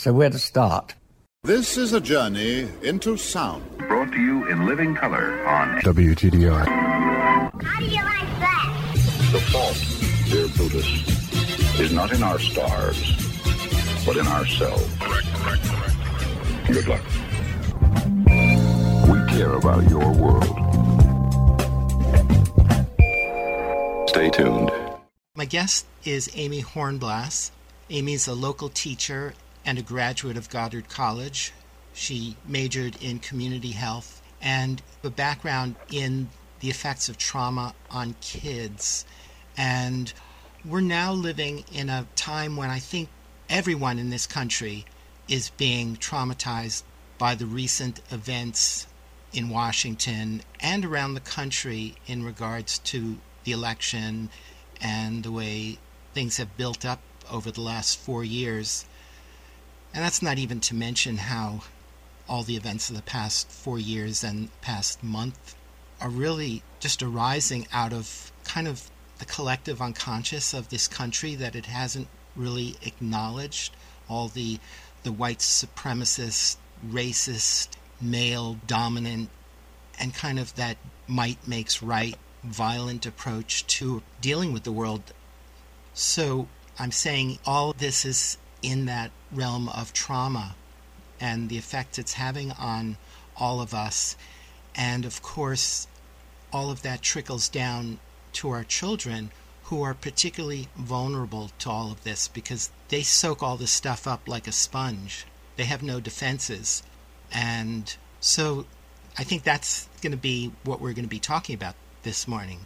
So where to start? This is a journey into sound. Brought to you in living color on WGDR. How do you like that? The fault, dear Buddhist, is not in our stars, but in ourselves. Good luck. We care about your world. Stay tuned. My guest is Amy Hornblas. Amy's a local teacher and a graduate of Goddard College. She majored in community health and a background in the effects of trauma on kids. And we're now living in a time when I think everyone in this country is being traumatized by the recent events in Washington and around the country in regards to the election and the way things have built up over the last four years. And that's not even to mention how all the events of the past four years and past month are really just arising out of kind of the collective unconscious of this country that it hasn't really acknowledged all the the white supremacist, racist, male dominant and kind of that might makes right violent approach to dealing with the world. So I'm saying all this is in that realm of trauma and the effect it's having on all of us. And of course, all of that trickles down to our children who are particularly vulnerable to all of this because they soak all this stuff up like a sponge. They have no defenses. And so I think that's going to be what we're going to be talking about this morning.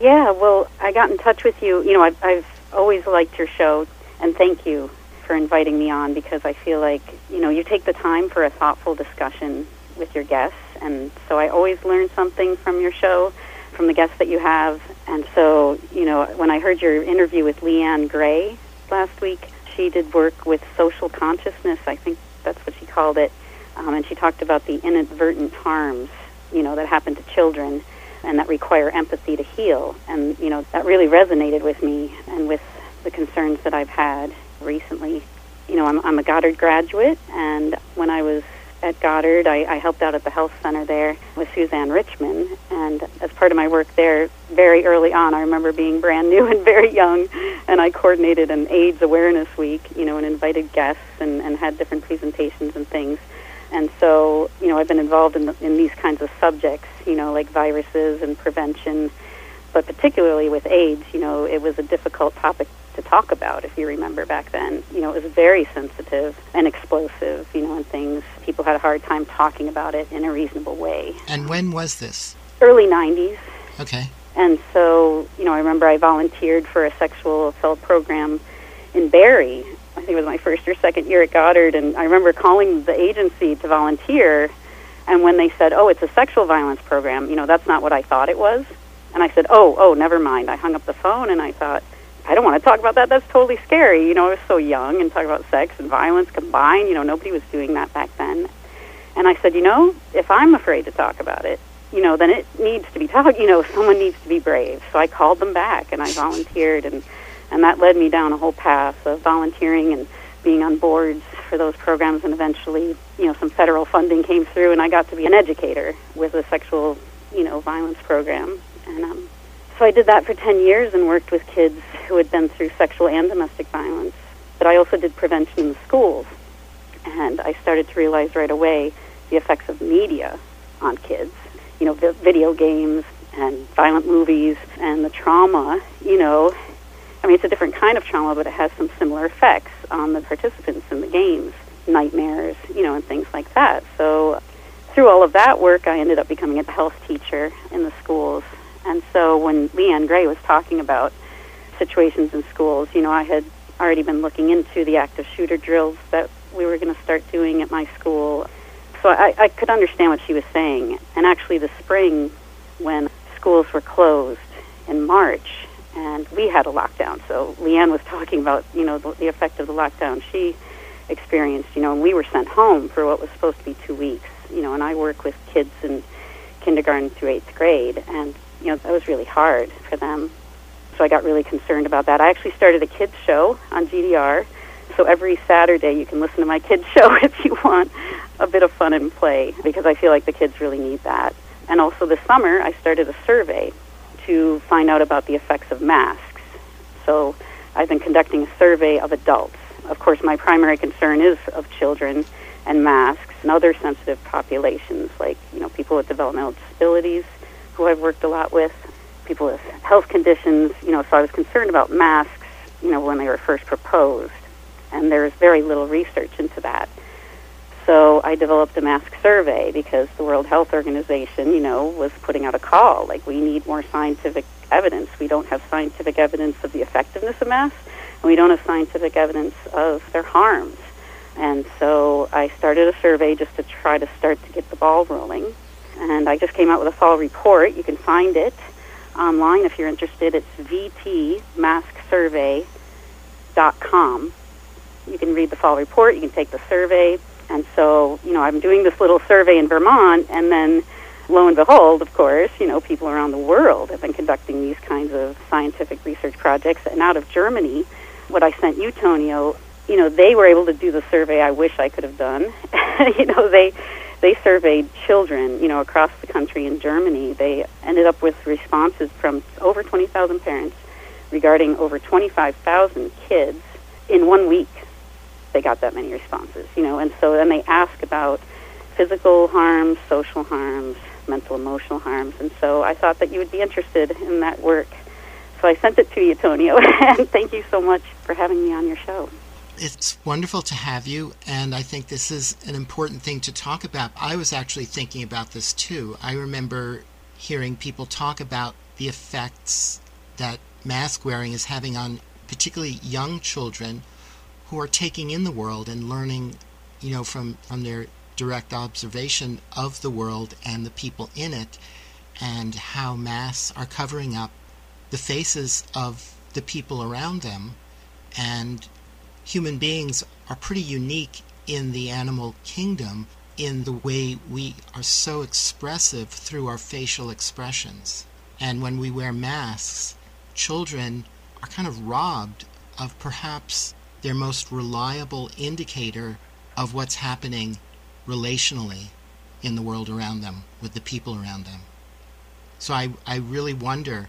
Yeah, well, I got in touch with you. You know, I've, I've always liked your show, and thank you for inviting me on because I feel like, you know, you take the time for a thoughtful discussion with your guests, and so I always learn something from your show, from the guests that you have. And so, you know, when I heard your interview with Leanne Gray last week, she did work with social consciousness, I think that's what she called it, um, and she talked about the inadvertent harms, you know, that happen to children and that require empathy to heal. And, you know, that really resonated with me and with the concerns that I've had recently. You know, I'm, I'm a Goddard graduate, and when I was at Goddard, I, I helped out at the health center there with Suzanne Richmond. And as part of my work there, very early on, I remember being brand new and very young, and I coordinated an AIDS Awareness Week, you know, and invited guests and, and had different presentations and things. And so, you know, I've been involved in, the, in these kinds of subjects, you know, like viruses and prevention, but particularly with AIDS, you know, it was a difficult topic to talk about, if you remember back then. You know, it was very sensitive and explosive, you know, and things. People had a hard time talking about it in a reasonable way. And when was this? Early 90s. Okay. And so, you know, I remember I volunteered for a sexual assault program in Barre I think it was my first or second year at Goddard, and I remember calling the agency to volunteer. And when they said, "Oh, it's a sexual violence program," you know, that's not what I thought it was. And I said, "Oh, oh, never mind." I hung up the phone, and I thought, "I don't want to talk about that. That's totally scary." You know, I was so young, and talk about sex and violence combined. You know, nobody was doing that back then. And I said, "You know, if I'm afraid to talk about it, you know, then it needs to be talked. You know, someone needs to be brave." So I called them back, and I volunteered and And that led me down a whole path of volunteering and being on boards for those programs and eventually, you know, some federal funding came through and I got to be an educator with a sexual, you know, violence program. And um, so I did that for 10 years and worked with kids who had been through sexual and domestic violence. But I also did prevention in the schools. And I started to realize right away the effects of media on kids. You know, vi- video games and violent movies and the trauma, you know, I mean, it's a different kind of trauma, but it has some similar effects on the participants in the games, nightmares, you know, and things like that. So, through all of that work, I ended up becoming a health teacher in the schools. And so, when Leanne Gray was talking about situations in schools, you know, I had already been looking into the active shooter drills that we were going to start doing at my school. So, I, I could understand what she was saying. And actually, the spring, when schools were closed in March, and we had a lockdown. So Leanne was talking about, you know, the, the effect of the lockdown she experienced, you know, and we were sent home for what was supposed to be two weeks, you know, and I work with kids in kindergarten through eighth grade, and, you know, that was really hard for them. So I got really concerned about that. I actually started a kids show on GDR. So every Saturday you can listen to my kids show if you want a bit of fun and play because I feel like the kids really need that. And also this summer I started a survey to find out about the effects of masks. So I've been conducting a survey of adults. Of course, my primary concern is of children and masks and other sensitive populations, like you know people with developmental disabilities, who I've worked a lot with, people with health conditions. You know, so I was concerned about masks. You know, when they were first proposed, and there's very little research into that. So I developed a mask survey because the World Health Organization, you know, was putting out a call like we need more scientific evidence. We don't have scientific evidence of the effectiveness of masks, and we don't have scientific evidence of their harms. And so I started a survey just to try to start to get the ball rolling. And I just came out with a fall report. You can find it online if you're interested. It's vtmasksurvey.com. You can read the fall report. You can take the survey. And so, you know, I'm doing this little survey in Vermont, and then lo and behold, of course, you know, people around the world have been conducting these kinds of scientific research projects. And out of Germany, what I sent you, Tonio, you know, they were able to do the survey I wish I could have done. you know, they they surveyed children, you know, across the country in Germany. They ended up with responses from over 20,000 parents regarding over 25,000 kids in one week they got that many responses, you know. And so then they ask about physical harms, social harms, mental emotional harms. And so I thought that you would be interested in that work. So I sent it to you, Tonio, and thank you so much for having me on your show. It's wonderful to have you, and I think this is an important thing to talk about. I was actually thinking about this too. I remember hearing people talk about the effects that mask wearing is having on particularly young children who are taking in the world and learning, you know, from, from their direct observation of the world and the people in it, and how masks are covering up the faces of the people around them. And human beings are pretty unique in the animal kingdom in the way we are so expressive through our facial expressions. And when we wear masks, children are kind of robbed of perhaps their most reliable indicator of what's happening relationally in the world around them, with the people around them. So I, I really wonder,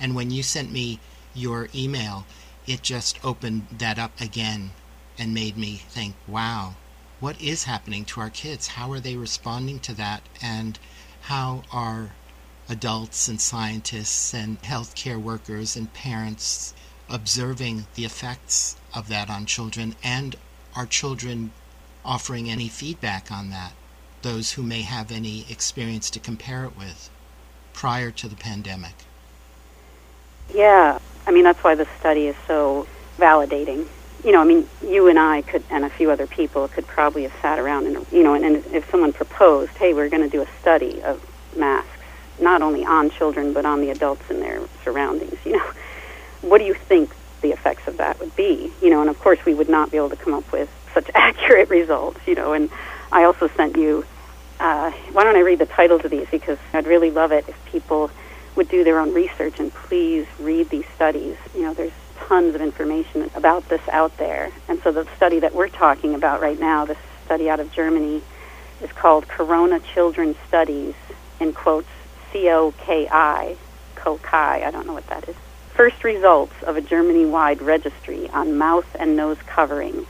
and when you sent me your email, it just opened that up again and made me think, wow, what is happening to our kids? How are they responding to that? And how are adults and scientists and healthcare workers and parents observing the effects of that on children and are children offering any feedback on that those who may have any experience to compare it with prior to the pandemic yeah i mean that's why the study is so validating you know i mean you and i could and a few other people could probably have sat around and you know and, and if someone proposed hey we're going to do a study of masks not only on children but on the adults in their surroundings you know what do you think the effects of that would be? You know, and of course we would not be able to come up with such accurate results. You know, and I also sent you. Uh, why don't I read the titles of these because I'd really love it if people would do their own research and please read these studies. You know, there's tons of information about this out there. And so the study that we're talking about right now, this study out of Germany, is called Corona Children Studies, in quotes, C O K I, COKI, I don't know what that is. First results of a Germany wide registry on mouth and nose covering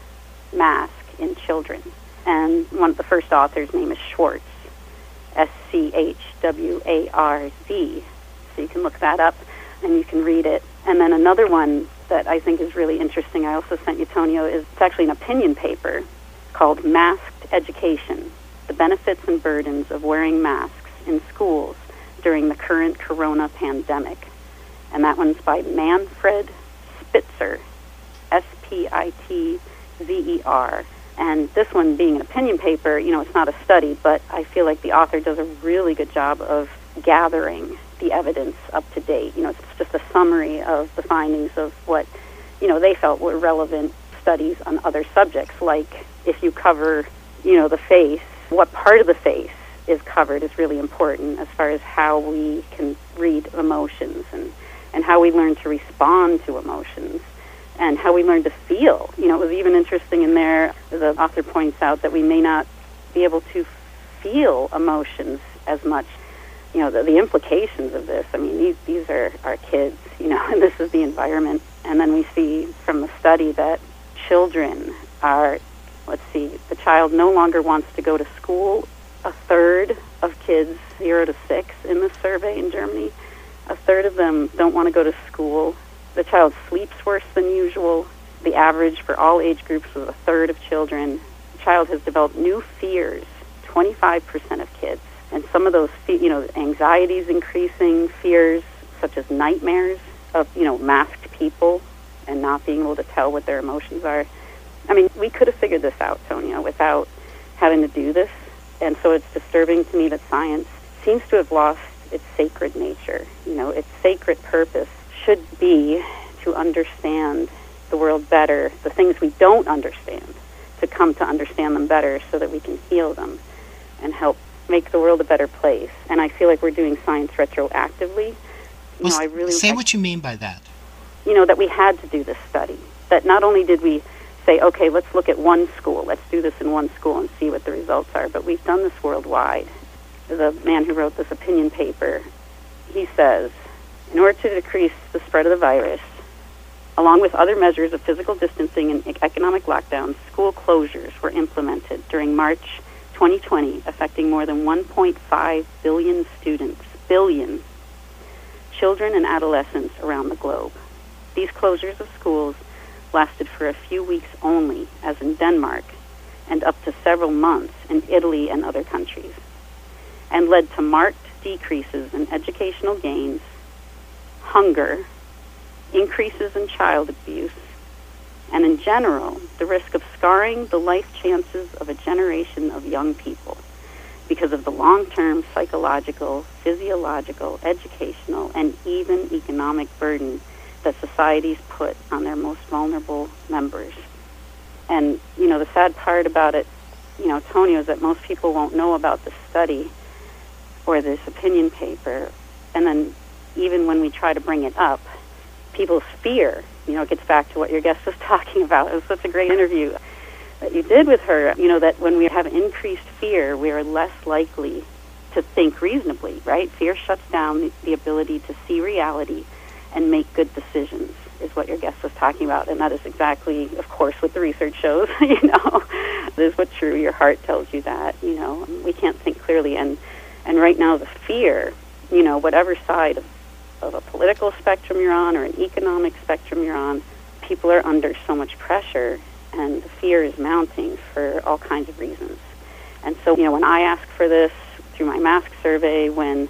mask in children. And one of the first authors' name is Schwarz, S C H W A R Z. So you can look that up and you can read it. And then another one that I think is really interesting, I also sent you, Tonio, is it's actually an opinion paper called Masked Education The Benefits and Burdens of Wearing Masks in Schools During the Current Corona Pandemic. And that one's by Manfred Spitzer, S P I T Z E R. And this one being an opinion paper, you know, it's not a study, but I feel like the author does a really good job of gathering the evidence up to date. You know, it's just a summary of the findings of what, you know, they felt were relevant studies on other subjects, like if you cover, you know, the face, what part of the face is covered is really important as far as how we can read emotions and, and how we learn to respond to emotions and how we learn to feel. You know, it was even interesting in there, the author points out that we may not be able to feel emotions as much. You know, the, the implications of this, I mean, these, these are our kids, you know, and this is the environment. And then we see from the study that children are, let's see, the child no longer wants to go to school. A third of kids, zero to six, in this survey in Germany, a third of them don't want to go to school the child sleeps worse than usual. The average for all age groups was a third of children. The child has developed new fears, 25% of kids. And some of those, you know, anxieties increasing, fears such as nightmares of, you know, masked people and not being able to tell what their emotions are. I mean, we could have figured this out, Tonio, without having to do this. And so it's disturbing to me that science seems to have lost its sacred nature, you know, its sacred purpose should be to understand the world better, the things we don't understand, to come to understand them better so that we can heal them and help make the world a better place. And I feel like we're doing science retroactively. You well, know, I really say I, what you mean by that. You know, that we had to do this study. That not only did we say, okay, let's look at one school, let's do this in one school and see what the results are, but we've done this worldwide. The man who wrote this opinion paper, he says, in order to decrease the spread of the virus, along with other measures of physical distancing and economic lockdowns, school closures were implemented during March 2020, affecting more than 1.5 billion students, billion children and adolescents around the globe. These closures of schools lasted for a few weeks only, as in Denmark, and up to several months in Italy and other countries, and led to marked decreases in educational gains hunger, increases in child abuse, and in general, the risk of scarring the life chances of a generation of young people because of the long term psychological, physiological, educational, and even economic burden that societies put on their most vulnerable members. And, you know, the sad part about it, you know, Tony, is that most people won't know about this study or this opinion paper. And then even when we try to bring it up, people's fear, you know, it gets back to what your guest was talking about. It was such a great interview that you did with her, you know, that when we have increased fear, we are less likely to think reasonably, right? Fear shuts down the ability to see reality and make good decisions is what your guest was talking about. And that is exactly of course what the research shows you know. This is what's true your heart tells you that you know. We can't think clearly. And and right now the fear you know whatever side of of a political spectrum you're on or an economic spectrum you're on, people are under so much pressure and the fear is mounting for all kinds of reasons. And so, you know, when I ask for this through my mask survey, when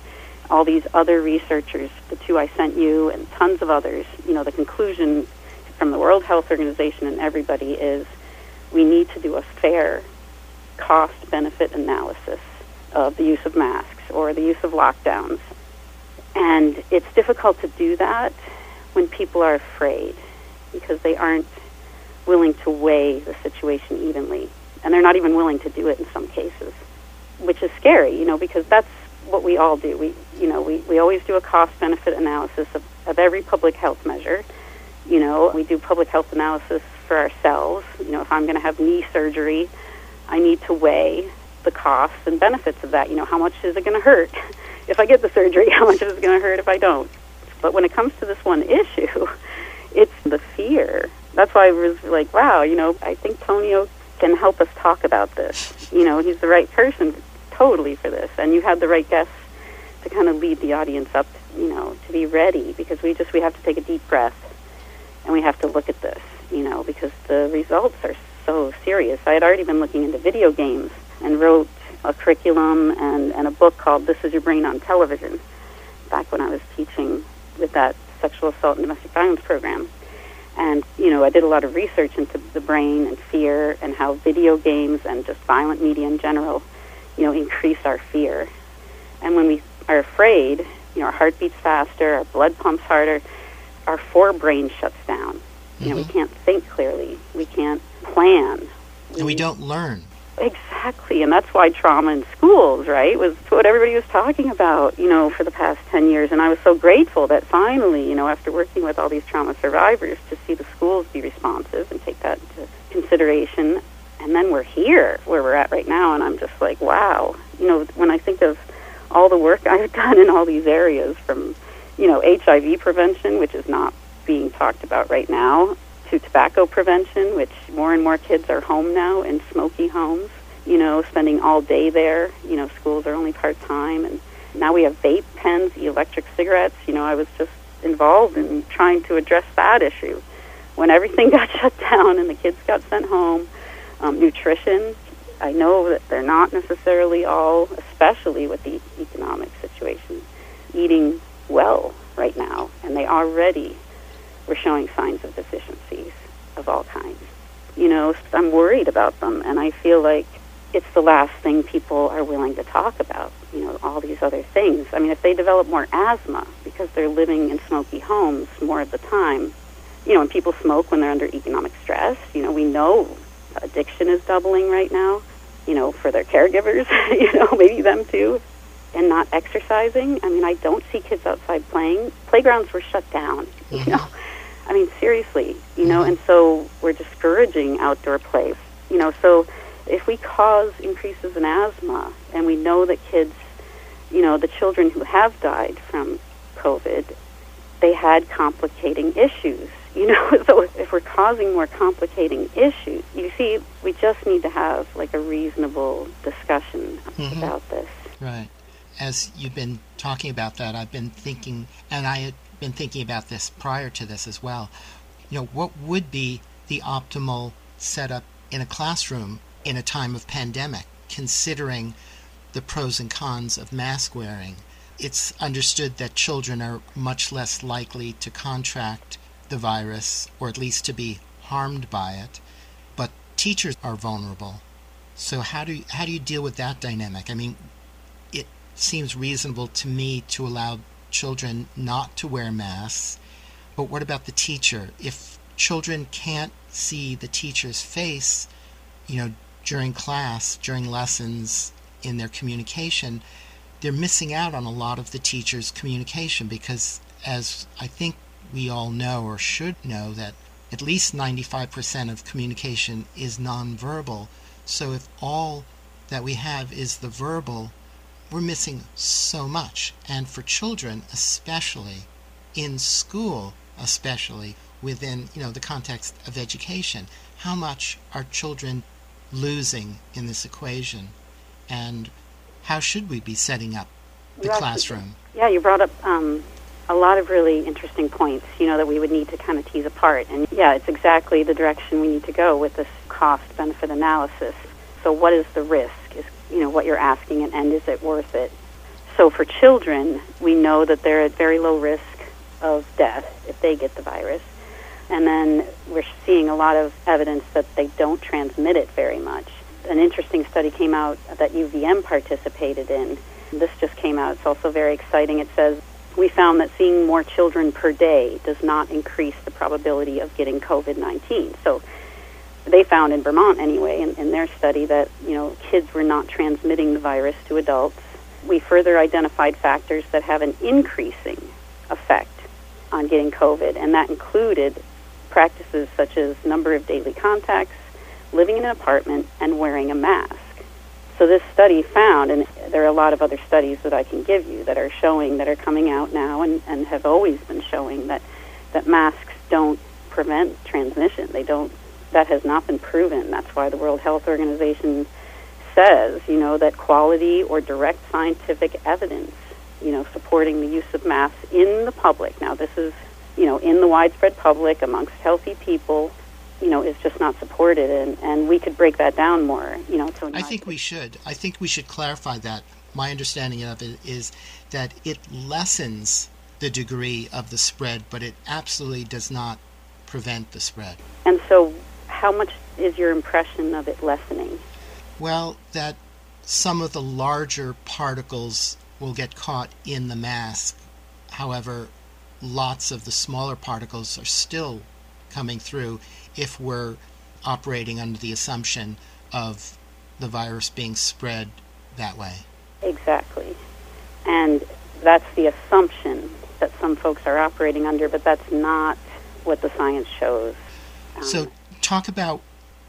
all these other researchers, the two I sent you and tons of others, you know, the conclusion from the World Health Organization and everybody is we need to do a fair cost benefit analysis of the use of masks or the use of lockdowns and it's difficult to do that when people are afraid because they aren't willing to weigh the situation evenly. And they're not even willing to do it in some cases, which is scary, you know, because that's what we all do. We, you know, we, we always do a cost benefit analysis of, of every public health measure. You know, we do public health analysis for ourselves. You know, if I'm going to have knee surgery, I need to weigh the costs and benefits of that. You know, how much is it going to hurt if I get the surgery? How much is it going to hurt if I don't? But when it comes to this one issue, it's the fear. That's why I was like, wow, you know, I think Tonio can help us talk about this. You know, he's the right person totally for this. And you had the right guests to kind of lead the audience up, you know, to be ready because we just we have to take a deep breath and we have to look at this, you know, because the results are so serious. I had already been looking into video games and wrote a curriculum and, and a book called This Is Your Brain on Television back when I was teaching with that sexual assault and domestic violence program. And, you know, I did a lot of research into the brain and fear and how video games and just violent media in general, you know, increase our fear. And when we are afraid, you know, our heart beats faster, our blood pumps harder, our forebrain shuts down. You know, we Mhm. can't think clearly. We can't plan. And we don't learn. Exactly, and that's why trauma in schools, right, was what everybody was talking about, you know, for the past 10 years. And I was so grateful that finally, you know, after working with all these trauma survivors, to see the schools be responsive and take that into consideration. And then we're here, where we're at right now, and I'm just like, wow. You know, when I think of all the work I've done in all these areas, from, you know, HIV prevention, which is not being talked about right now, to tobacco prevention, which more and more kids are home now in smoky homes, you know, spending all day there. You know, schools are only part time. And now we have vape pens, electric cigarettes. You know, I was just involved in trying to address that issue when everything got shut down and the kids got sent home. Um, nutrition, I know that they're not necessarily all, especially with the economic situation, eating well right now, and they already were showing signs of deficiencies of all kinds. You know, I'm worried about them, and I feel like it's the last thing people are willing to talk about. You know, all these other things. I mean, if they develop more asthma because they're living in smoky homes more of the time, you know, and people smoke when they're under economic stress. You know, we know addiction is doubling right now. You know, for their caregivers, you know, maybe them too, and not exercising. I mean, I don't see kids outside playing. Playgrounds were shut down. You know, I mean, seriously, you know, and so we're discouraging outdoor play. You know, so if we cause increases in asthma, and we know that kids, you know, the children who have died from COVID, they had complicating issues. You know, so if we're causing more complicating issues, you see, we just need to have like a reasonable discussion Mhm. about this. Right. As you've been talking about that, I've been thinking, and I been thinking about this prior to this as well. You know, what would be the optimal setup in a classroom in a time of pandemic, considering the pros and cons of mask wearing? It's understood that children are much less likely to contract the virus, or at least to be harmed by it, but teachers are vulnerable. So how do you, how do you deal with that dynamic? I mean, it seems reasonable to me to allow children not to wear masks, but what about the teacher? If children can't see the teacher's face, you know, during class, during lessons, in their communication, they're missing out on a lot of the teacher's communication because, as I think we all know or should know, that at least 95% of communication is nonverbal. So if all that we have is the verbal, we're missing so much. And for children, especially in school, especially within you know the context of education, how much are children losing in this equation, and how should we be setting up the Right. classroom? Yeah, you brought up um, a lot of really interesting points, you know, that we would need to kind of tease apart. And yeah, it's exactly the direction we need to go with this cost benefit analysis. So, what is the risk? You know, what you're asking, and, and is it worth it? So, for children, we know that they're at very low risk of death if they get the virus. And then we're seeing a lot of evidence that they don't transmit it very much. An interesting study came out that UVM participated in. This just came out. It's also very exciting. It says we found that seeing more children per day does not increase the probability of getting COVID 19. So they found in Vermont, anyway, in, in their study, that you know kids were not transmitting the virus to adults. We further identified factors that have an increasing effect on getting COVID, and that included practices such as number of daily contacts, living in an apartment, and wearing a mask. So this study found, and there are a lot of other studies that I can give you that are showing, that are coming out now and, and have always been showing that, that masks don't prevent transmission. They don't, that has not been proven. That's why the World Health Organization says, you know, that quality or direct scientific evidence, you know, supporting the use of masks in the public. Now this is, you know, in the widespread public amongst healthy people you know, is just not supported, and, and we could break that down more, you know. So I think we should. I think we should clarify that. My understanding of it is that it lessens the degree of the spread, but it absolutely does not prevent the spread. And so, how much is your impression of it lessening? Well, that some of the larger particles will get caught in the mask. However, lots of the smaller particles are still coming through if we're operating under the assumption of the virus being spread that way. Exactly. And that's the assumption that some folks are operating under, but that's not what the science shows. Um, so, talk about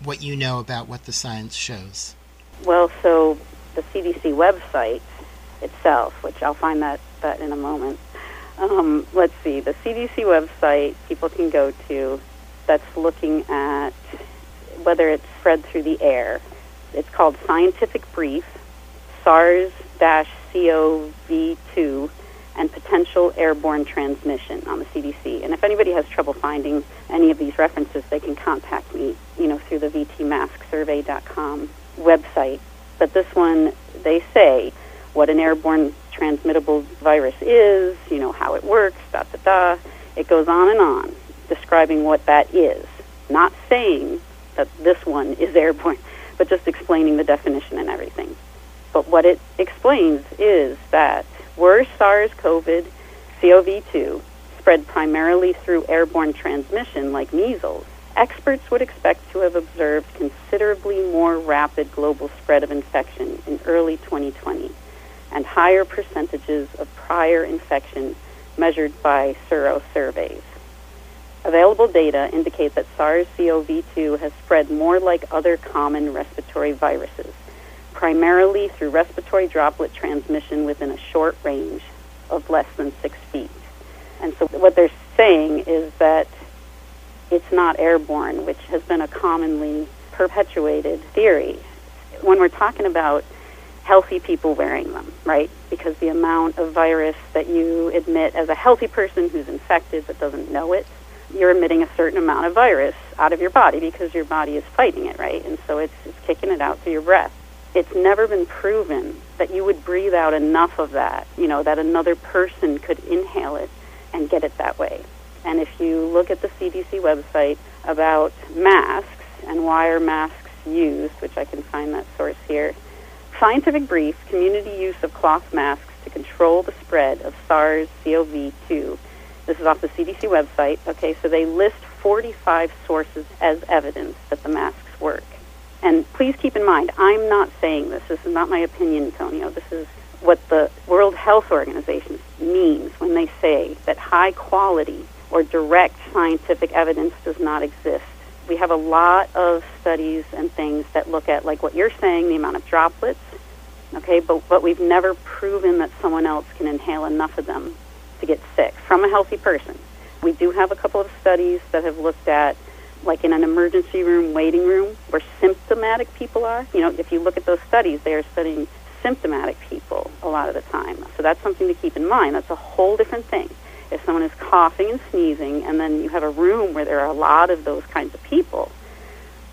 what you know about what the science shows. Well, so the CDC website itself, which I'll find that, that in a moment. Um, let's see, the CDC website people can go to that's looking at whether it's spread through the air. It's called Scientific Brief, SARS-CoV-2 and potential airborne transmission on the CDC. And if anybody has trouble finding any of these references, they can contact me, you know, through the vtmasksurvey.com website. But this one, they say what an airborne transmittable virus is, you know, how it works, da da da. It goes on and on describing what that is, not saying that this one is airborne, but just explaining the definition and everything. But what it explains is that were SARS-CoV, CoV-2, spread primarily through airborne transmission like measles, experts would expect to have observed considerably more rapid global spread of infection in early 2020 and higher percentages of prior infection measured by sero surveys. Available data indicate that SARS-CoV-2 has spread more like other common respiratory viruses, primarily through respiratory droplet transmission within a short range of less than six feet. And so what they're saying is that it's not airborne, which has been a commonly perpetuated theory. When we're talking about healthy people wearing them, right? Because the amount of virus that you emit as a healthy person who's infected but doesn't know it you're emitting a certain amount of virus out of your body because your body is fighting it, right? And so it's, it's kicking it out through your breath. It's never been proven that you would breathe out enough of that, you know, that another person could inhale it and get it that way. And if you look at the CDC website about masks and why are masks used, which I can find that source here, Scientific Brief, community use of cloth masks to control the spread of SARS-CoV-2 this is off the CDC website. Okay, so they list 45 sources as evidence that the masks work. And please keep in mind, I'm not saying this. This is not my opinion, Antonio. This is what the World Health Organization means when they say that high quality or direct scientific evidence does not exist. We have a lot of studies and things that look at, like what you're saying, the amount of droplets, okay, but, but we've never proven that someone else can inhale enough of them to get sick from a healthy person. We do have a couple of studies that have looked at, like in an emergency room, waiting room, where symptomatic people are. You know, if you look at those studies, they are studying symptomatic people a lot of the time. So that's something to keep in mind. That's a whole different thing. If someone is coughing and sneezing, and then you have a room where there are a lot of those kinds of people,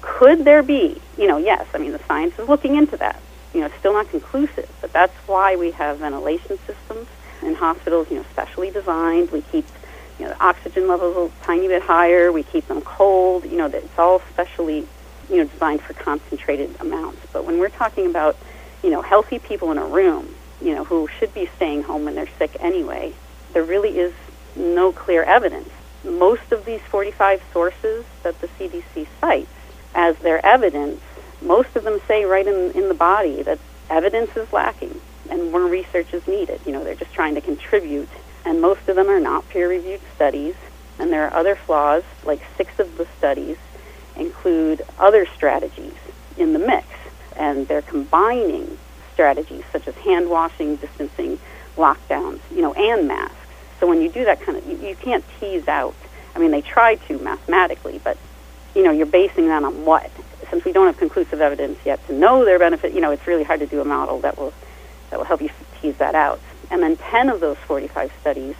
could there be, you know, yes, I mean, the science is looking into that. You know, it's still not conclusive, but that's why we have ventilation systems in hospitals, you know, specially designed. We keep you know, the oxygen levels a tiny bit higher. We keep them cold. You know, it's all specially, you know, designed for concentrated amounts. But when we're talking about, you know, healthy people in a room, you know, who should be staying home when they're sick anyway, there really is no clear evidence. Most of these 45 sources that the CDC cites as their evidence, most of them say right in, in the body that evidence is lacking and more research is needed. You know, they're just trying to contribute, and most of them are not peer-reviewed studies. And there are other flaws, like six of the studies include other strategies in the mix, and they're combining strategies such as hand washing, distancing, lockdowns, you know, and masks. So when you do that kind of, you, you can't tease out. I mean, they try to mathematically, but you know, you're basing that on what? Since we don't have conclusive evidence yet to know their benefit, you know, it's really hard to do a model that will that will help you tease that out. And then 10 of those 45 studies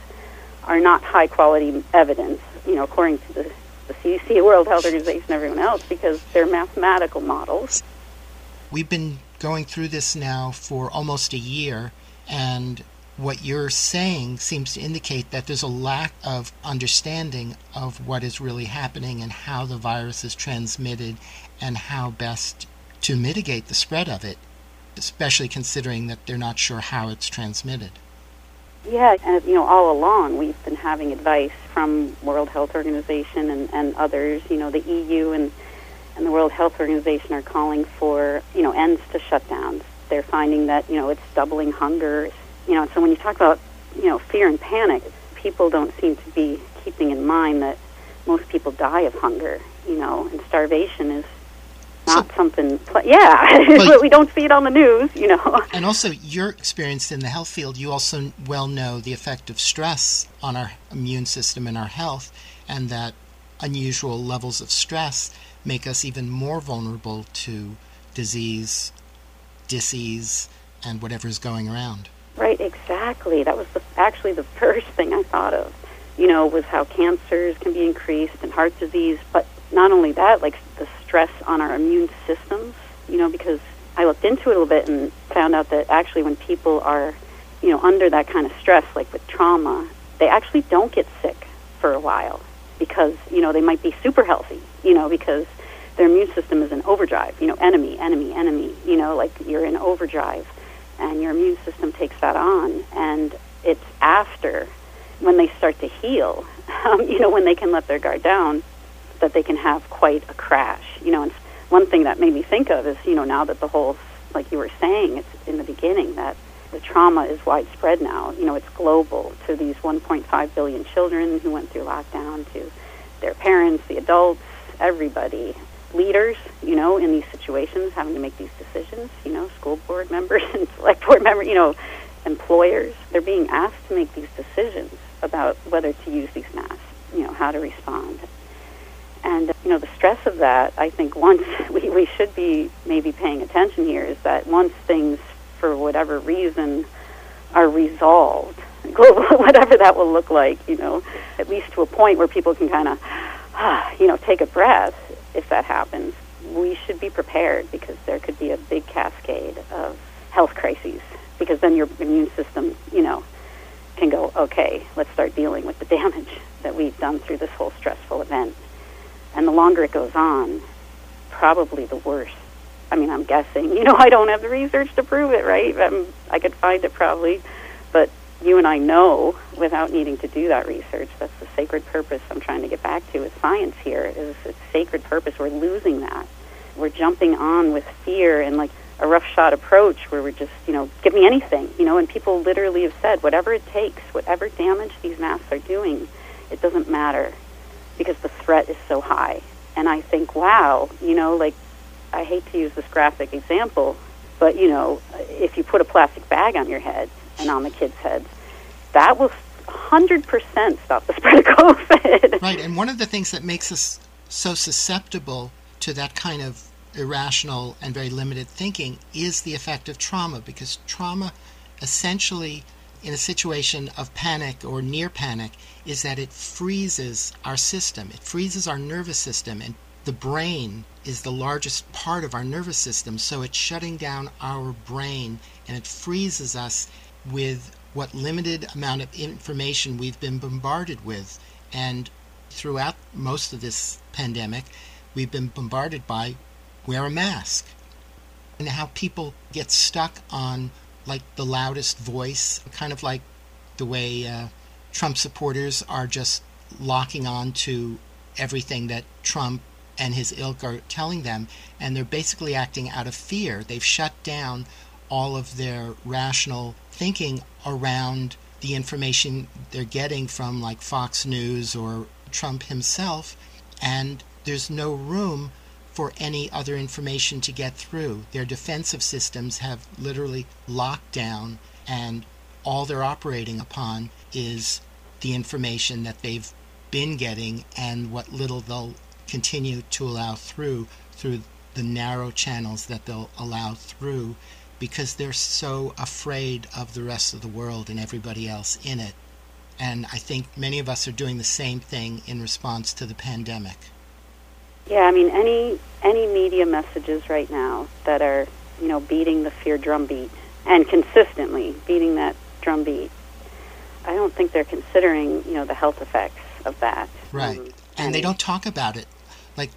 are not high quality evidence, you know, according to the, the CDC, World Health Organization, everyone else, because they're mathematical models. We've been going through this now for almost a year, and what you're saying seems to indicate that there's a lack of understanding of what is really happening and how the virus is transmitted and how best to mitigate the spread of it, especially considering that they're not sure how it's transmitted. Yeah, and you know, all along we've been having advice from World Health Organization and, and others. You know, the EU and and the World Health Organization are calling for you know ends to shutdowns. They're finding that you know it's doubling hunger. You know, so when you talk about you know fear and panic, people don't seem to be keeping in mind that most people die of hunger. You know, and starvation is not so, something. Yeah, but, we don't see it on the news, you know. And also, you're experienced in the health field. You also well know the effect of stress on our immune system and our health, and that unusual levels of stress make us even more vulnerable to disease, disease, and whatever is going around. Right, exactly. That was the, actually the first thing I thought of. You know, was how cancers can be increased and heart disease, but not only that, like the stress on our immune systems, you know, because I looked into it a little bit and found out that actually when people are, you know, under that kind of stress, like with trauma, they actually don't get sick for a while because, you know, they might be super healthy, you know, because their immune system is in overdrive, you know, enemy, enemy, enemy, you know, like you're in overdrive and your immune system takes that on and it's after when they start to heal, um, you know, when they can let their guard down that they can have quite a crash. You know, and one thing that made me think of is, you know, now that the whole, like you were saying, it's in the beginning that the trauma is widespread now. You know, it's global to these 1.5 billion children who went through lockdown, to their parents, the adults, everybody, leaders. You know, in these situations, having to make these decisions. You know, school board members and select board members. You know, employers. They're being asked to make these decisions about whether to use these masks. You know, how to respond. And you know, the stress of that, I think once we, we should be maybe paying attention here is that once things, for whatever reason, are resolved, whatever that will look like, you know, at least to a point where people can kind of, you know, take a breath if that happens, we should be prepared because there could be a big cascade of health crises because then your immune system, you know, can go, okay, let's start dealing with the damage that we've done through this whole stressful event. And the longer it goes on, probably the worse. I mean, I'm guessing. You know, I don't have the research to prove it, right? I'm, I could find it probably, but you and I know without needing to do that research. That's the sacred purpose I'm trying to get back to. Is science here is its sacred purpose. We're losing that. We're jumping on with fear and like a roughshod approach where we're just, you know, give me anything, you know. And people literally have said, whatever it takes, whatever damage these masks are doing, it doesn't matter because the threat is so high. And I think, wow, you know, like I hate to use this graphic example, but you know, if you put a plastic bag on your head and on the kids' heads, that will 100% stop the spread of COVID. Right, and one of the things that makes us so susceptible to that kind of irrational and very limited thinking is the effect of trauma because trauma essentially in a situation of panic or near panic is that it freezes our system. It freezes our nervous system, and the brain is the largest part of our nervous system, so it's shutting down our brain and it freezes us with what limited amount of information we've been bombarded with. And throughout most of this pandemic, we've been bombarded by wear a mask and how people get stuck on like the loudest voice, kind of like the way uh, Trump supporters are just locking on to everything that Trump and his ilk are telling them, and they're basically acting out of fear. They've shut down all of their rational thinking around the information they're getting from like Fox News or Trump himself, and there's no room for any other information to get through. Their defensive systems have literally locked down, and all they're operating upon is the information that they've been getting and what little they'll continue to allow through through the narrow channels that they'll allow through because they're so afraid of the rest of the world and everybody else in it. And I think many of us are doing the same thing in response to the pandemic. Yeah, I mean any any media messages right now that are, you know, beating the fear drumbeat and consistently beating that drumbeat. I don't think they're considering, you know, the health effects of that. Right. Um, and, and they don't talk about it. Like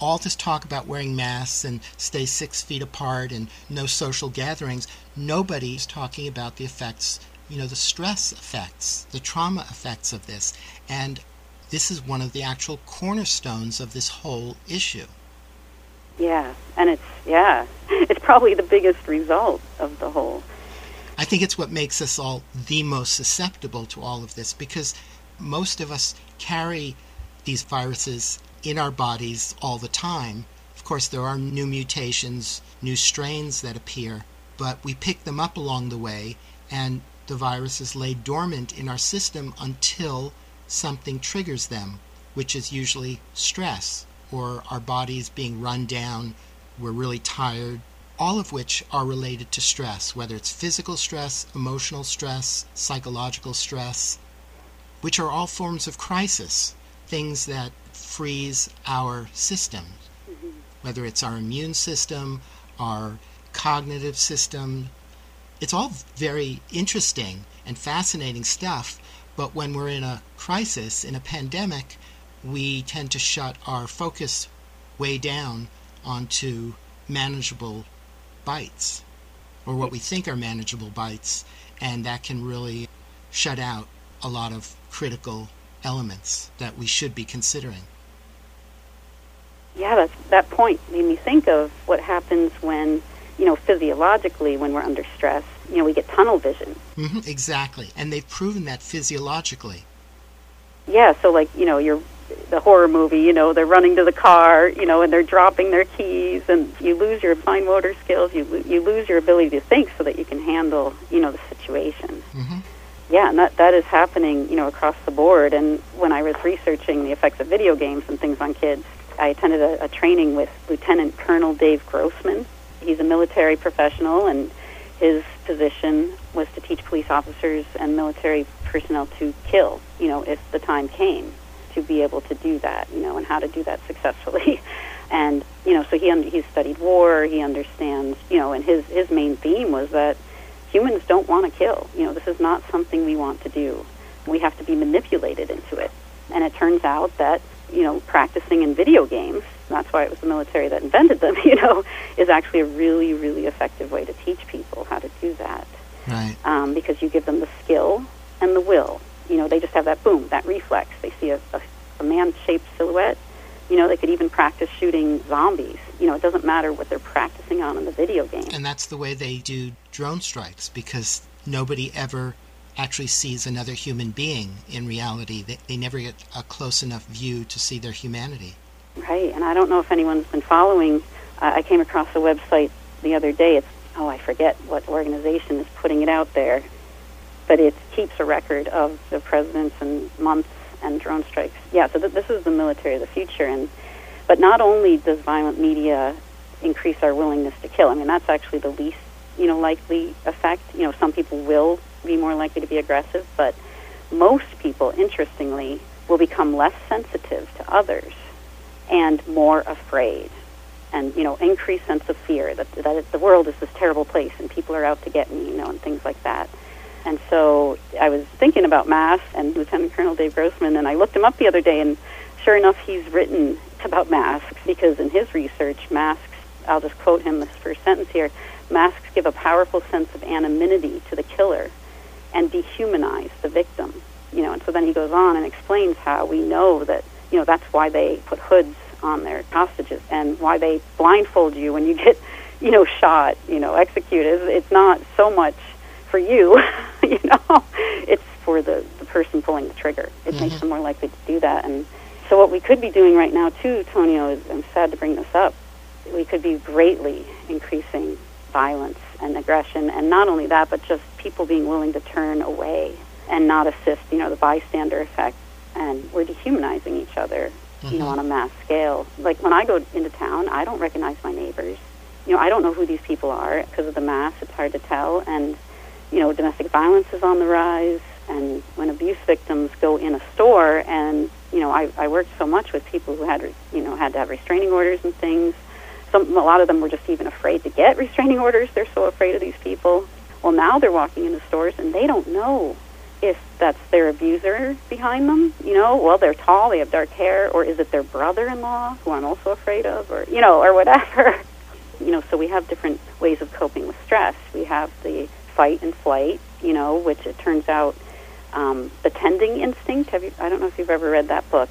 all this talk about wearing masks and stay six feet apart and no social gatherings, nobody's talking about the effects, you know, the stress effects, the trauma effects of this. And this is one of the actual cornerstones of this whole issue. Yeah, and it's, yeah, it's probably the biggest result of the whole. I think it's what makes us all the most susceptible to all of this because most of us carry these viruses in our bodies all the time. Of course, there are new mutations, new strains that appear, but we pick them up along the way, and the viruses lay dormant in our system until something triggers them, which is usually stress or our bodies being run down, we're really tired, all of which are related to stress, whether it's physical stress, emotional stress, psychological stress, which are all forms of crisis, things that freeze our system, whether it's our immune system, our cognitive system. It's all very interesting and fascinating stuff, but when we're in a crisis, in a pandemic, we tend to shut our focus way down onto manageable bites, or what we think are manageable bites, and that can really shut out a lot of critical elements that we should be considering. Yeah, that's, that point made me think of what happens when, you know, physiologically when we're under stress, you know, we get tunnel vision. Mm-hmm, exactly, and they've proven that physiologically. Yeah, so like you know, you're the horror movie, you know, they're running to the car, you know, and they're dropping their keys, and you lose your fine motor skills, you you lose your ability to think, so that you can handle, you know, the situation. Mm-hmm yeah, and that, that is happening, you know, across the board. And when I was researching the effects of video games and things on kids, I attended a, a training with Lieutenant Colonel Dave Grossman. He's a military professional, and his position was to teach police officers and military personnel to kill, you know, if the time came to be able to do that, you know, and how to do that successfully. and you know, so he he's studied war. He understands, you know, and his his main theme was that humans don't want to kill. You know, this is not something we want to do. We have to be manipulated into it. And it turns out that, you know, practicing in video games, that's why it was the military that invented them, you know, is actually a really, really effective way to teach people how to do that. Right. Um, because you give them the skill and the will. You know, they just have that boom, that reflex. They see a, a, a man shaped silhouette you know, they could even practice shooting zombies. You know, it doesn't matter what they're practicing on in the video game. And that's the way they do drone strikes because nobody ever actually sees another human being in reality. They, they never get a close enough view to see their humanity. Right, and I don't know if anyone's been following. Uh, I came across a website the other day. It's, oh, I forget what organization is putting it out there, but it keeps a record of the presidents and months and drone strikes. Yeah, so th- this is the military of the future, and but not only does violent media increase our willingness to kill. I mean, that's actually the least you know likely effect. You know, some people will be more likely to be aggressive, but most people, interestingly, will become less sensitive to others and more afraid and you know increased sense of fear that that the world is this terrible place and people are out to get me you know and things like that and so I was thinking about masks and Lieutenant Colonel Dave Grossman, and I looked him up the other day, and sure enough, he's written about masks because in his research, masks, I'll just quote him this first sentence here masks give a powerful sense of anonymity to the killer and dehumanize the victim. You know, and so then he goes on and explains how we know that, you know, that's why they put hoods on their hostages and why they blindfold you when you get, you know, shot, you know, executed. It's not so much for you, you know, it's for the, the person pulling the trigger. It mm-hmm. makes them more likely to do that. And so what we could be doing right now too, Tonio, is I'm sad to bring this up. We could be greatly increasing violence and aggression, and not only that, but just people being willing to turn away and not assist. You know, the bystander effect, and we're dehumanizing each other. You know, mm-hmm. on a mass scale. Like when I go into town, I don't recognize my neighbors. You know, I don't know who these people are because of the mass. It's hard to tell, and you know, domestic violence is on the rise. And when abuse victims go in a store, and you know, I, I worked so much with people who had, you know, had to have restraining orders and things. Some, a lot of them were just even afraid to get restraining orders. They're so afraid of these people. Well, now they're walking into stores and they don't know if that's their abuser behind them. You know, well, they're tall, they have dark hair, or is it their brother-in-law who I'm also afraid of, or you know, or whatever. you know, so we have different ways of coping with stress. We have the fight and flight, you know, which it turns out um, the tending instinct. Have you? I don't know if you've ever read that book.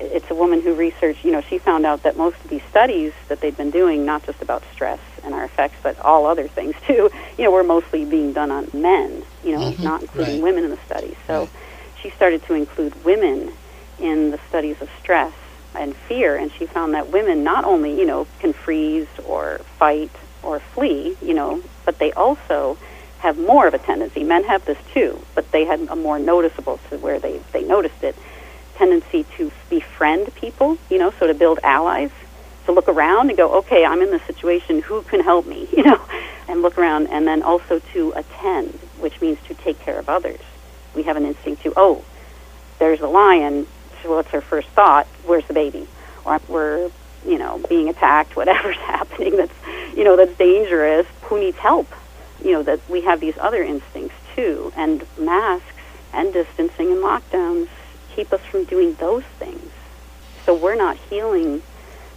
It's a woman who researched. You know, she found out that most of these studies that they've been doing, not just about stress and our effects, but all other things too. You know, were mostly being done on men. You know, Mhm, not including right. women in the studies. So Right. she started to include women in the studies of stress and fear, and she found that women not only you know can freeze or fight or flee, you know, but they also have more of a tendency. Men have this too, but they had a more noticeable to where they they noticed it tendency to befriend people, you know, so to build allies, to look around and go, okay, I'm in this situation, who can help me, you know, and look around, and then also to attend, which means to take care of others. We have an instinct to, oh, there's a lion, so what's our first thought? Where's the baby? Or we're, you know, being attacked, whatever's happening that's, you know, that's dangerous. Who needs help? You know, that we have these other instincts too. And masks and distancing and lockdowns keep us from doing those things. So we're not healing,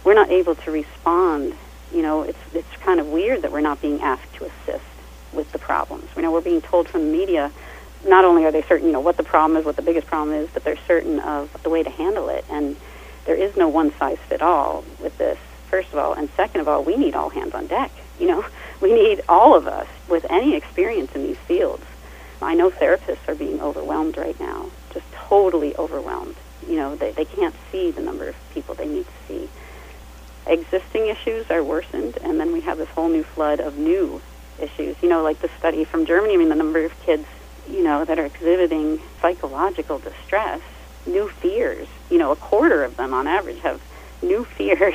we're not able to respond. You know, it's, it's kind of weird that we're not being asked to assist with the problems. You know, we're being told from the media not only are they certain, you know, what the problem is, what the biggest problem is, but they're certain of the way to handle it. And there is no one size fit all with this, first of all. And second of all, we need all hands on deck. You know, we need all of us with any experience in these fields. I know therapists are being overwhelmed right now, totally overwhelmed. You know, they, they can't see the number of people they need to see. Existing issues are worsened, and then we have this whole new flood of new issues. You know, like the study from Germany, I mean, the number of kids you know, that are exhibiting psychological distress, new fears. You know, a quarter of them on average have new fears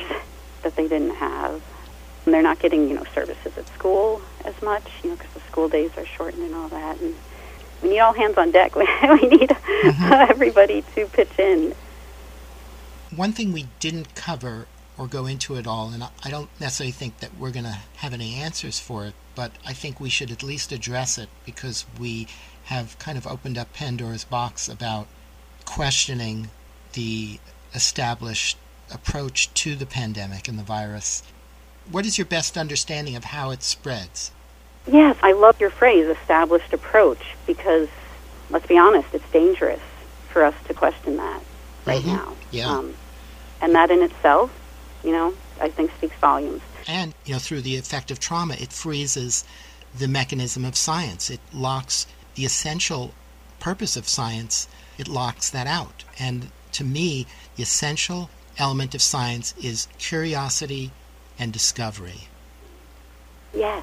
that they didn't have. And they're not getting, you know, services at school as much, you know, because the school days are shortened and all that. And we need all hands on deck. we need mm-hmm. uh, everybody to pitch in. One thing we didn't cover or go into at all, and I- I don't necessarily think that we're going to have any answers for it, but I think we should at least address it because we have kind of opened up Pandora's box about questioning the established approach to the pandemic and the virus. What is your best understanding of how it spreads? Yes, I love your phrase, established approach, because let's be honest, it's dangerous for us to question that right Mhm. now. Yeah. Um, and that in itself, you know, I think speaks volumes. And, you know, through the effect of trauma, it freezes the mechanism of science. It locks the essential purpose of science, it locks that out. And to me, the essential element of science is curiosity and discovery, Yes.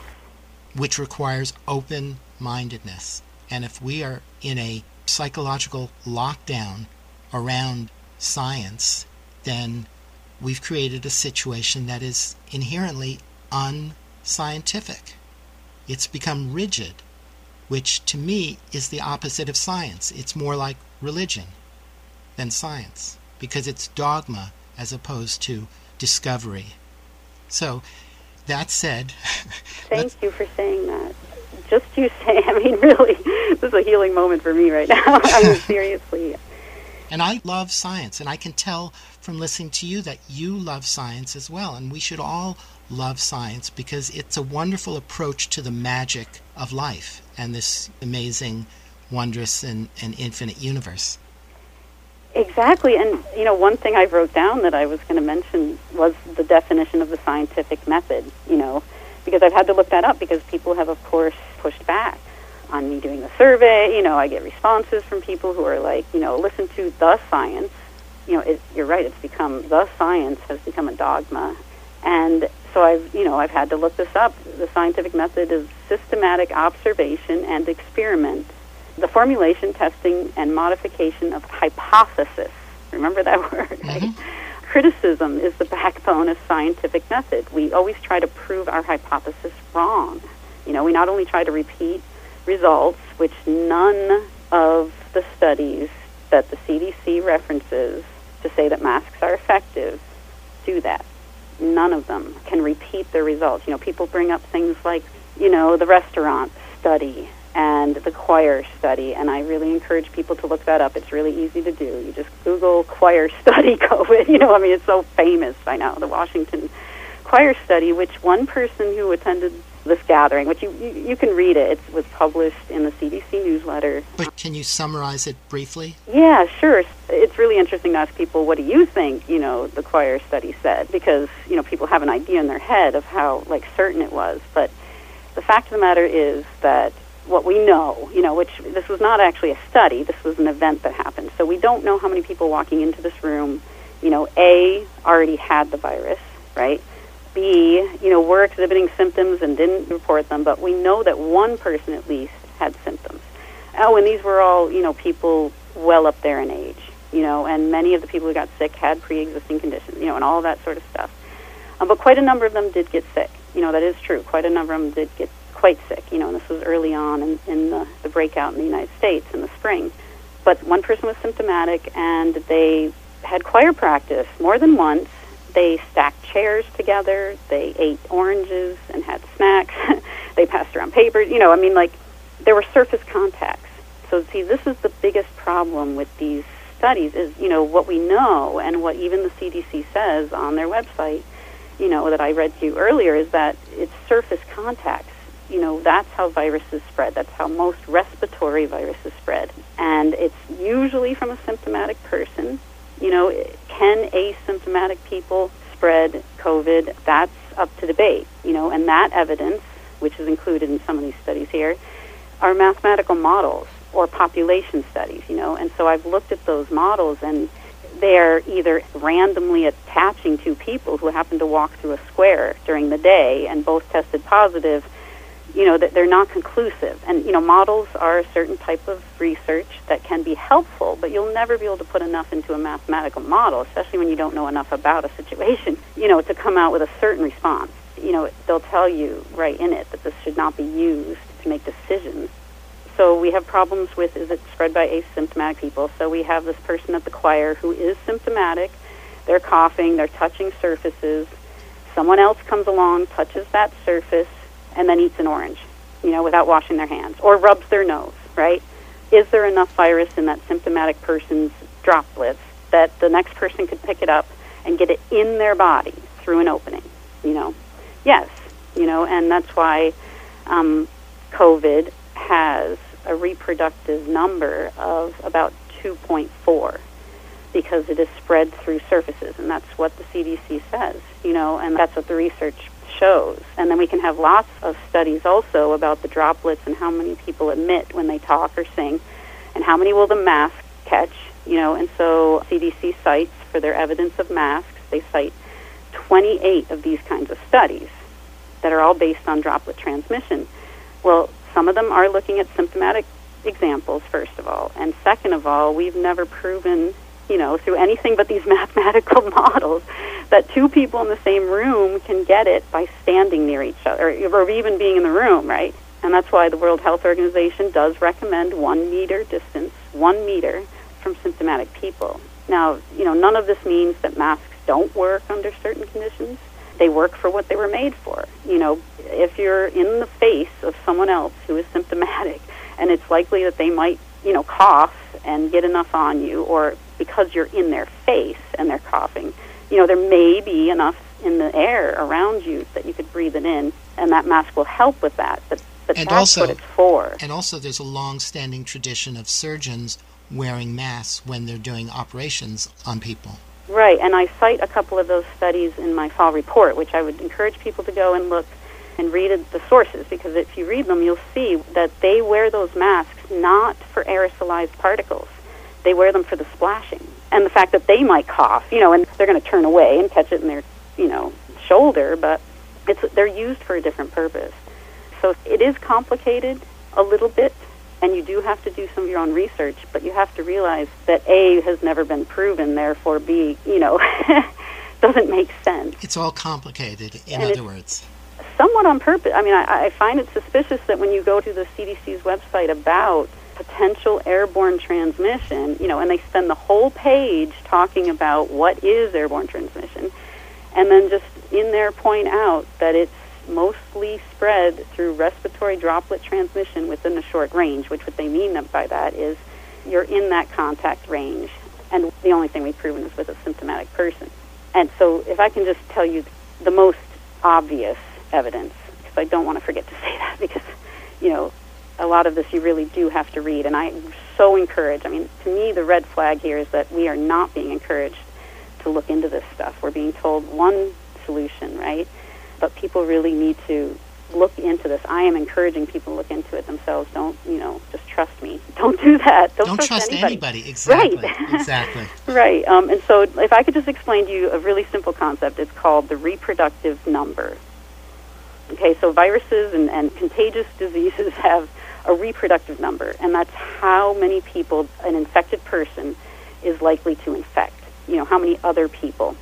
Which requires open mindedness. And if we are in a psychological lockdown around science, then we've created a situation that is inherently unscientific. It's become rigid, which to me is the opposite of science. It's more like religion than science because it's dogma as opposed to discovery. So, that said, Thank you for saying that. Just you saying, I mean, really, this is a healing moment for me right now. I mean, seriously. And I love science, and I can tell from listening to you that you love science as well. And we should all love science because it's a wonderful approach to the magic of life and this amazing, wondrous, and, and infinite universe. Exactly. And, you know, one thing I wrote down that I was going to mention was the definition of the scientific method, you know, because I've had to look that up because people have, of course, pushed back on me doing the survey. You know, I get responses from people who are like, you know, listen to the science, you know, it, you're right. It's become the science has become a dogma, and so I've you know I've had to look this up. The scientific method is systematic observation and experiment, the formulation, testing, and modification of hypothesis. Remember that word. Right? Mm-hmm. Criticism is the backbone of scientific method. We always try to prove our hypothesis wrong. You know, we not only try to repeat results, which none of the studies that the CDC references to say that masks are effective do that. None of them can repeat their results. You know, people bring up things like, you know, the restaurant study and the choir study, and I really encourage people to look that up. It's really easy to do. You just Google choir study COVID. You know, I mean, it's so famous by now, the Washington choir study, which one person who attended this gathering, which you, you, you can read it. It was published in the CDC newsletter. But can you summarize it briefly? Yeah, sure. It's really interesting to ask people, what do you think, you know, the choir study said? Because, you know, people have an idea in their head of how, like, certain it was. But the fact of the matter is that what we know, you know, which this was not actually a study, this was an event that happened. So we don't know how many people walking into this room, you know, A, already had the virus, right? B, you know, were exhibiting symptoms and didn't report them, but we know that one person at least had symptoms. Oh, and these were all, you know, people well up there in age, you know, and many of the people who got sick had pre-existing conditions, you know, and all that sort of stuff. Um, but quite a number of them did get sick. You know, that is true. Quite a number of them did get quite sick, you know, and this was early on in, in the, the breakout in the United States in the spring. But one person was symptomatic, and they had choir practice more than once, they stacked chairs together. They ate oranges and had snacks. they passed around papers. You know, I mean, like, there were surface contacts. So, see, this is the biggest problem with these studies is, you know, what we know and what even the CDC says on their website, you know, that I read to you earlier is that it's surface contacts. You know, that's how viruses spread. That's how most respiratory viruses spread. And it's usually from a symptomatic person you know, can asymptomatic people spread COVID? That's up to debate, you know, and that evidence, which is included in some of these studies here, are mathematical models or population studies, you know, and so I've looked at those models and they're either randomly attaching two people who happen to walk through a square during the day and both tested positive you know that they're not conclusive. And you know models are a certain type of research that can be helpful but you'll never be able to put enough into a mathematical model especially when you don't know enough about a situation you know to come out with a certain response. You know they'll tell you right in it that this should not be used to make decisions. So we have problems with is it spread by asymptomatic people? So we have this person at the choir who is symptomatic. They're coughing they're touching surfaces. Someone else comes along touches that surface and then eats an orange, you know, without washing their hands, or rubs their nose, right? Is there enough virus in that symptomatic person's droplets that the next person could pick it up and get it in their body through an opening? You know, yes, you know, and that's why um, COVID has a reproductive number of about 2.4 because it is spread through surfaces, and that's what the CDC says, you know, and that's what the research shows. And then we can have lots of studies also about the droplets and how many people emit when they talk or sing, and how many will the mask catch, you know. And so CDC cites for their evidence of masks, they cite 28 of these kinds of studies that are all based on droplet transmission. Well, some of them are looking at symptomatic examples, first of all. And second of all, we've never proven you know, through anything but these mathematical models, that two people in the same room can get it by standing near each other, or, even being in the room, right? And that's why the World Health Organization does recommend one meter distance, one meter from symptomatic people. Now, you know, none of this means that masks don't work under certain conditions. They work for what they were made for. You know, if you're in the face of someone else who is symptomatic, and it's likely that they might, you know, cough and get enough on you, or because you're in their face and they're coughing, you know, there may be enough in the air around you that you could breathe it in, and that mask will help with that. But, but and that's also, what it's for. And also, there's a long-standing tradition of surgeons wearing masks when they're doing operations on people. Right, and I cite a couple of those studies in my fall report, which I would encourage people to go and look and read the sources because if you read them, you'll see that they wear those masks not for aerosolized particles they wear them for the splashing. and the fact that they might cough, you know, and they're going to turn away and catch it in their, you know, shoulder, but it's they're used for a different purpose. So it is complicated a little bit, and you do have to do some of your own research, but you have to realize that A has never been proven, therefore B, you know, doesn't make sense. It's all complicated, in And other words. Somewhat on purpose. I mean, I, I find it suspicious that when you go to the CDC's website about potential airborne transmission, you know, and they spend the whole page talking about what is airborne transmission, and then just in there point out that it's mostly spread through respiratory droplet transmission within a short range, which what they mean by that is you're in that contact range. And the only thing we've proven is with a symptomatic person. And so if I can just tell you the most obvious evidence, because I don't want to forget to say that, because, you know, a lot of this you really do have to read. And I so encourage, I mean, to me, the red flag here is that we are not being encouraged to look into this stuff. We're being told one solution, right? But people really need to look into this. I am encouraging people to look into it themselves. Don't, you know, just trust me. Don't do that. Don't, Don't trust anybody. anybody. Exactly. Right. exactly. Right. Um, and so, if I could just explain to you a really simple concept, it's called the reproductive number. Okay, so viruses and, and contagious diseases have a reproductive number, and that's how many people an infected person is likely to infect. You know, how many other people.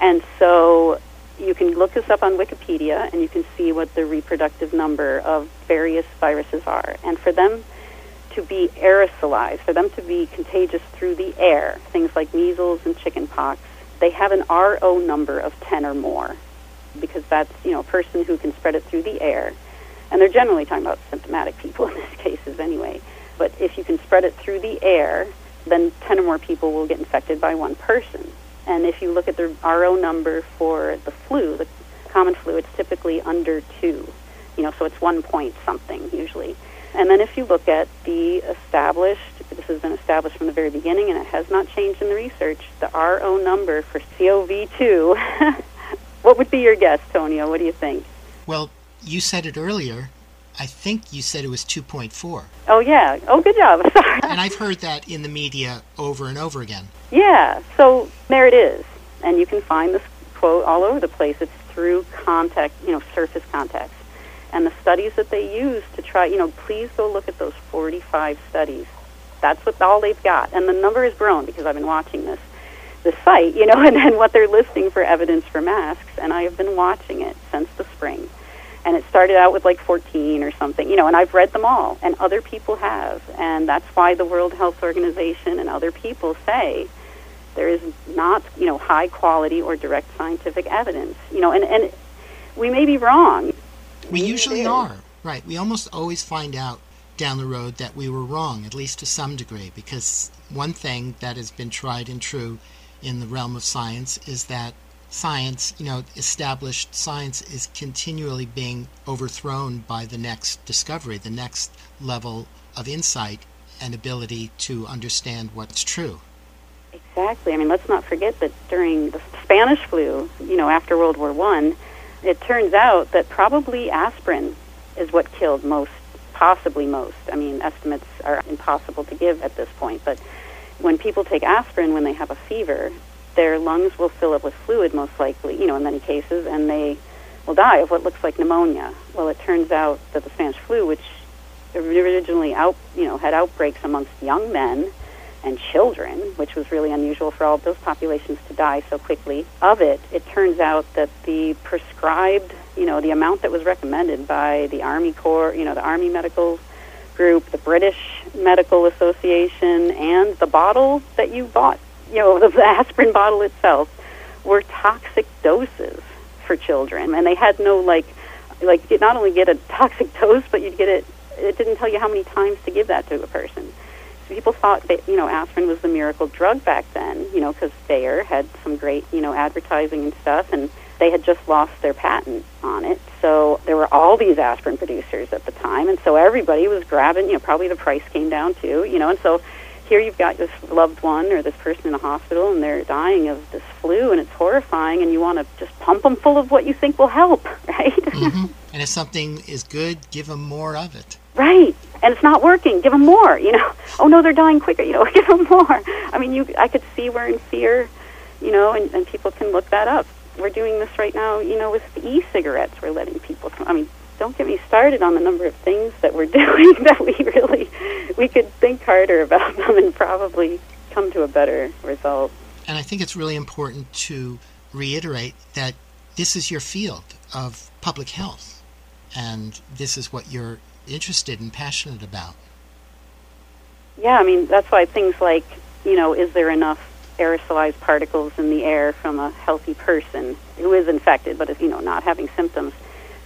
And so, you can look this up on Wikipedia, and you can see what the reproductive number of various viruses are. And for them to be aerosolized, for them to be contagious through the air, things like measles and chickenpox, they have an RO number of 10 or more because that's, you know, a person who can spread it through the air. And they're generally talking about symptomatic people in these cases anyway. But if you can spread it through the air, then 10 or more people will get infected by one person. And if you look at the RO number for the flu, the common flu, it's typically under 2. You know, so it's 1 point something usually. And then if you look at the established, this has been established from the very beginning and it has not changed in the research, the RO number for COV2, what would be your guess, Tonio? What do you think? Well, you said it earlier. I think you said it was 2.4. Oh, yeah. Oh, good job. Sorry. And I've heard that in the media over and over again. Yeah, so there it is. And you can find this quote all over the place. It's through contact, you know, surface contacts. And the studies that they use to try, you know, please go look at those 45 studies. That's what all they've got. And the number has grown because I've been watching this this site, you know, and then what they're listing for evidence for masks. And I have been watching it since the spring. And it started out with like 14 or something, you know, and I've read them all, and other people have. And that's why the World Health Organization and other people say there is not, you know, high quality or direct scientific evidence. You know, and, and we may be wrong. We usually are. Right. We almost always find out down the road that we were wrong, at least to some degree, because one thing that has been tried and true in the realm of science is that science, you know, established science is continually being overthrown by the next discovery, the next level of insight and ability to understand what's true. Exactly. I mean, let's not forget that during the Spanish flu, you know, after World War One, it turns out that probably aspirin is what killed most, possibly most. I mean, estimates are impossible to give at this point, but when people take aspirin when they have a fever, their lungs will fill up with fluid most likely, you know, in many cases, and they will die of what looks like pneumonia. Well, it turns out that the Spanish flu, which originally out, you know, had outbreaks amongst young men and children, which was really unusual for all those populations to die so quickly of it, it turns out that the prescribed, you know, the amount that was recommended by the Army Corps, you know, the Army Medical Group, the British Medical Association, and the bottle that you bought, you know, the aspirin bottle itself, were toxic doses for children, and they had no like, like you'd not only get a toxic dose, but you'd get it. It didn't tell you how many times to give that to a person. So people thought that you know aspirin was the miracle drug back then, you know, because Bayer had some great you know advertising and stuff, and they had just lost their patent on it. So there were all these aspirin producers at the time, and so everybody was grabbing. You know, probably the price came down too. You know, and so here you've got this loved one or this person in a hospital, and they're dying of this flu, and it's horrifying, and you want to just pump them full of what you think will help, right? hmm and if something is good, give them more of it. Right. and it's not working. Give them more. You know, oh no, they're dying quicker. You know, give them more. I mean, you, I could see we're in fear. You know, and, and people can look that up. We're doing this right now. You know, with the e-cigarettes, we're letting people. I mean, don't get me started on the number of things that we're doing that we really we could think harder about them and probably come to a better result. And I think it's really important to reiterate that this is your field of public health and this is what you're interested and passionate about. Yeah, I mean, that's why things like, you know, is there enough aerosolized particles in the air from a healthy person who is infected but is, you know, not having symptoms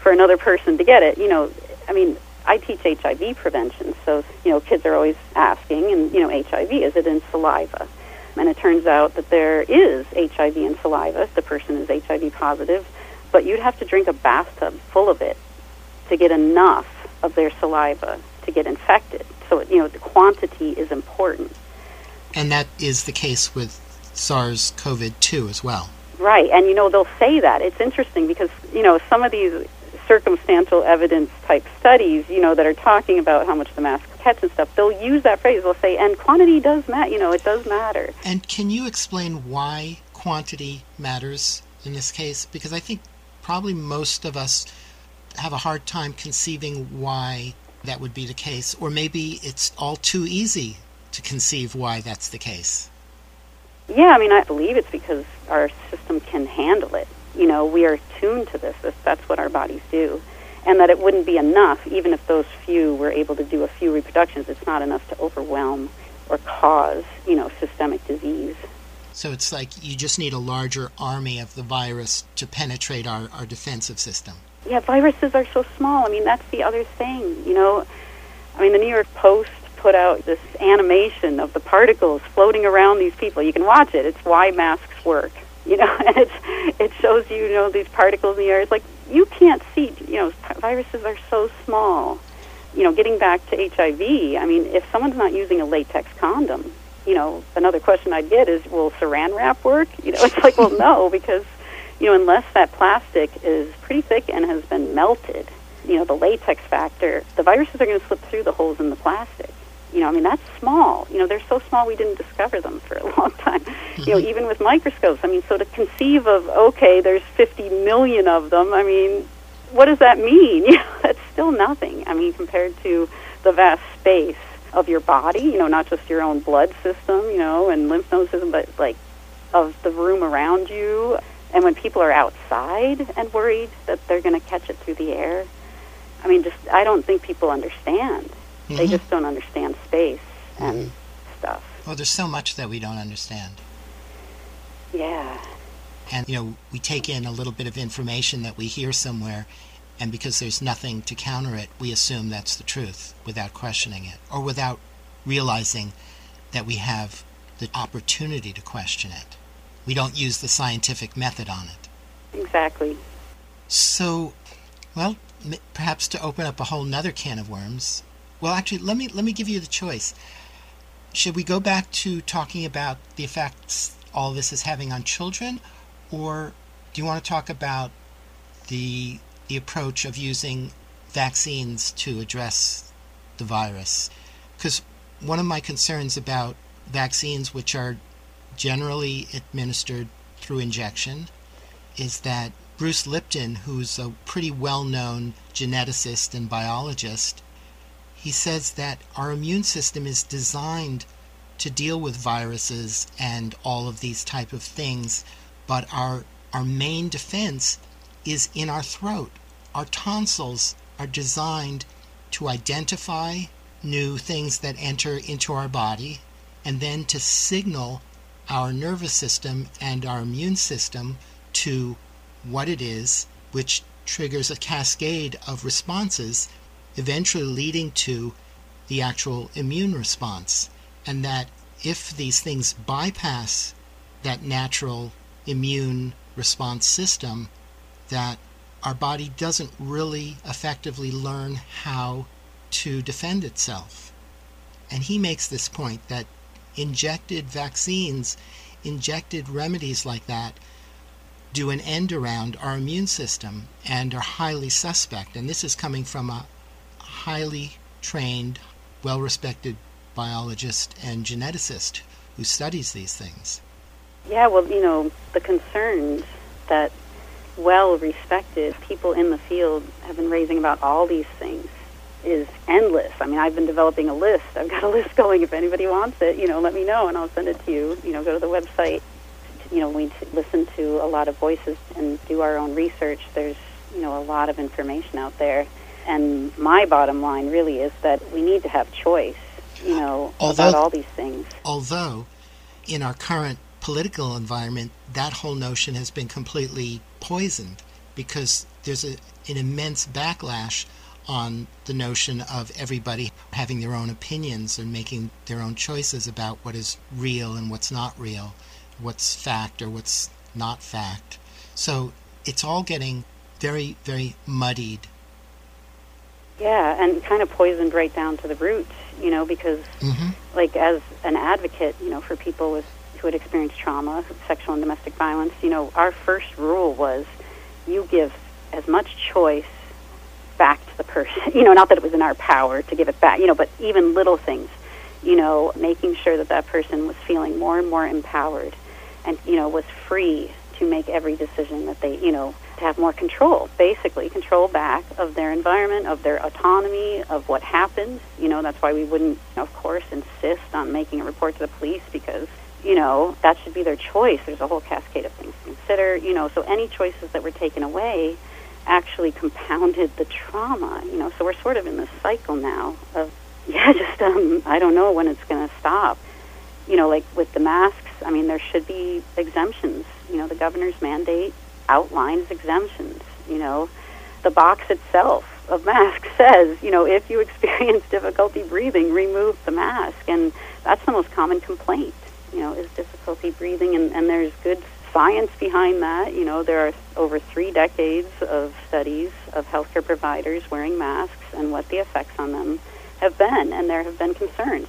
for another person to get it? You know, I mean, I teach HIV prevention, so, you know, kids are always asking, and, you know, HIV, is it in saliva? And it turns out that there is HIV in saliva if the person is HIV positive, but you'd have to drink a bathtub full of it to get enough of their saliva to get infected. So, you know, the quantity is important. And that is the case with SARS CoV 2 as well. Right. And, you know, they'll say that. It's interesting because, you know, some of these circumstantial evidence type studies, you know, that are talking about how much the mask catch and stuff, they'll use that phrase. They'll say, and quantity does matter. You know, it does matter. And can you explain why quantity matters in this case? Because I think probably most of us have a hard time conceiving why that would be the case, or maybe it's all too easy to conceive why that's the case. Yeah, I mean, I believe it's because our system can handle it. You know, we are tuned to this. That's what our bodies do. And that it wouldn't be enough, even if those few were able to do a few reproductions, it's not enough to overwhelm or cause, you know, systemic disease. So it's like you just need a larger army of the virus to penetrate our, our defensive system yeah, viruses are so small. I mean, that's the other thing. You know, I mean, the New York Post put out this animation of the particles floating around these people. You can watch it. It's why masks work. You know, and it's it shows you, you know, these particles in the air. It's like you can't see. You know, viruses are so small. You know, getting back to HIV. I mean, if someone's not using a latex condom, you know, another question I'd get is, will Saran wrap work? You know, it's like, well, no, because you know, unless that plastic is pretty thick and has been melted, you know, the latex factor, the viruses are going to slip through the holes in the plastic. You know, I mean, that's small. You know, they're so small we didn't discover them for a long time. Mm-hmm. You know, mm-hmm. even with microscopes. I mean, so to conceive of, okay, there's 50 million of them, I mean, what does that mean? You know, that's still nothing. I mean, compared to the vast space of your body, you know, not just your own blood system, you know, and lymph node system, but like of the room around you. And when people are outside and worried that they're going to catch it through the air, I mean, just I don't think people understand. Mm-hmm. They just don't understand space and mm-hmm. stuff. Well, there's so much that we don't understand. Yeah. And, you know, we take in a little bit of information that we hear somewhere, and because there's nothing to counter it, we assume that's the truth without questioning it or without realizing that we have the opportunity to question it we don't use the scientific method on it. Exactly. So, well, perhaps to open up a whole nother can of worms. Well, actually, let me let me give you the choice. Should we go back to talking about the effects all this is having on children, or do you want to talk about the the approach of using vaccines to address the virus? Because one of my concerns about vaccines, which are generally administered through injection, is that Bruce Lipton, who's a pretty well known geneticist and biologist, he says that our immune system is designed to deal with viruses and all of these type of things, but our our main defense is in our throat. Our tonsils are designed to identify new things that enter into our body and then to signal our nervous system and our immune system to what it is, which triggers a cascade of responses, eventually leading to the actual immune response. And that if these things bypass that natural immune response system, that our body doesn't really effectively learn how to defend itself. And he makes this point that injected vaccines, injected remedies like that, do an end around our immune system and are highly suspect. And this is coming from a highly trained, well respected biologist and geneticist who studies these things. Yeah, well, you know, the concerns that well respected people in the field have been raising about all these things is endless. I mean, I've been developing a list. I've got a list going. If anybody wants it, you know, let me know and I'll send it to you. You know, go to the website. You know, we listen to a lot of voices and do our own research. There's, you know, a lot of information out there. And my bottom line really is that we need to have choice, you know, Although- about all these things. Although, in our current political environment, that whole notion has been completely poisoned because there's a, an immense backlash on the notion of everybody having their own opinions and making their own choices about what is real and what's not real, what's fact or what's not fact. So it's all getting very, very muddied. Yeah, and kind of poisoned right down to the roots, you know, because hmm like as an advocate, you know, for people with who had experienced trauma, sexual and domestic violence, you know, our first rule was you give as much choice back to the person. You know, not that it was in our power to give it back, you know, but even little things, you know, making sure that that person was feeling more and more empowered and, you know, was free to make every decision that they, you know, to have more control, basically control back of their environment, of their autonomy, of what happened. You know, that's why we wouldn't, of course, insist on making a report to the police because, you know, that should be their choice. There's a whole cascade of things to consider, you know, so any choices that were taken away actually compounded the trauma, you know, so we're sort of in this cycle now of, yeah, just, um, I don't know when it's going to stop. You know, like with the masks, I mean, there should be exemptions. You know, the governor's mandate outlines exemptions. You know, the box itself of masks says, you know, if you experience difficulty breathing, remove the mask. And that's the most common complaint, you know, is difficulty breathing. And, and there's good science behind that. You know, there are over three decades of studies of healthcare providers wearing masks and what the effects on them have been. And there have been concerns.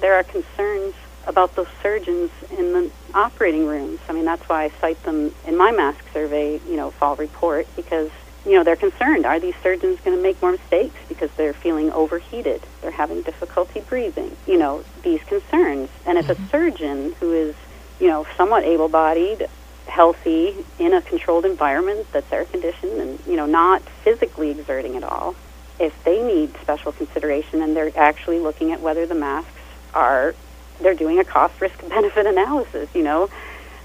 There are concerns about those surgeons in the operating rooms. I mean, that's why I cite them in my mask survey, you know, fall report, because, you know, they're concerned. Are these surgeons going to make more mistakes because they're feeling overheated? They're having difficulty breathing? You know, these concerns. And if a mm-hmm. surgeon who is, you know, somewhat able bodied, healthy, in a controlled environment that's air conditioned and, you know, not physically exerting at all, if they need special consideration and they're actually looking at whether the masks are they're doing a cost risk benefit analysis, you know.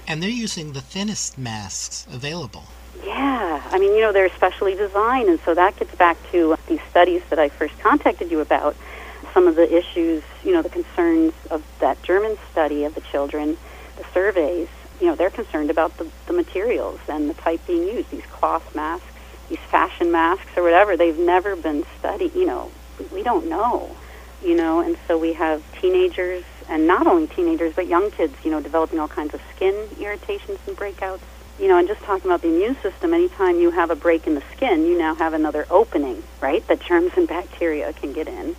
And they're using the thinnest masks available. Yeah, I mean, you know, they're specially designed, and so that gets back to these studies that I first contacted you about. Some of the issues, you know, the concerns of that German study of the children, the surveys, you know, they're concerned about the, the materials and the type being used, these cloth masks, these fashion masks or whatever. They've never been studied, you know, we, we don't know, you know, and so we have teenagers and not only teenagers but young kids, you know, developing all kinds of skin irritations and breakouts. You know, and just talking about the immune system, anytime you have a break in the skin, you now have another opening, right? That germs and bacteria can get in.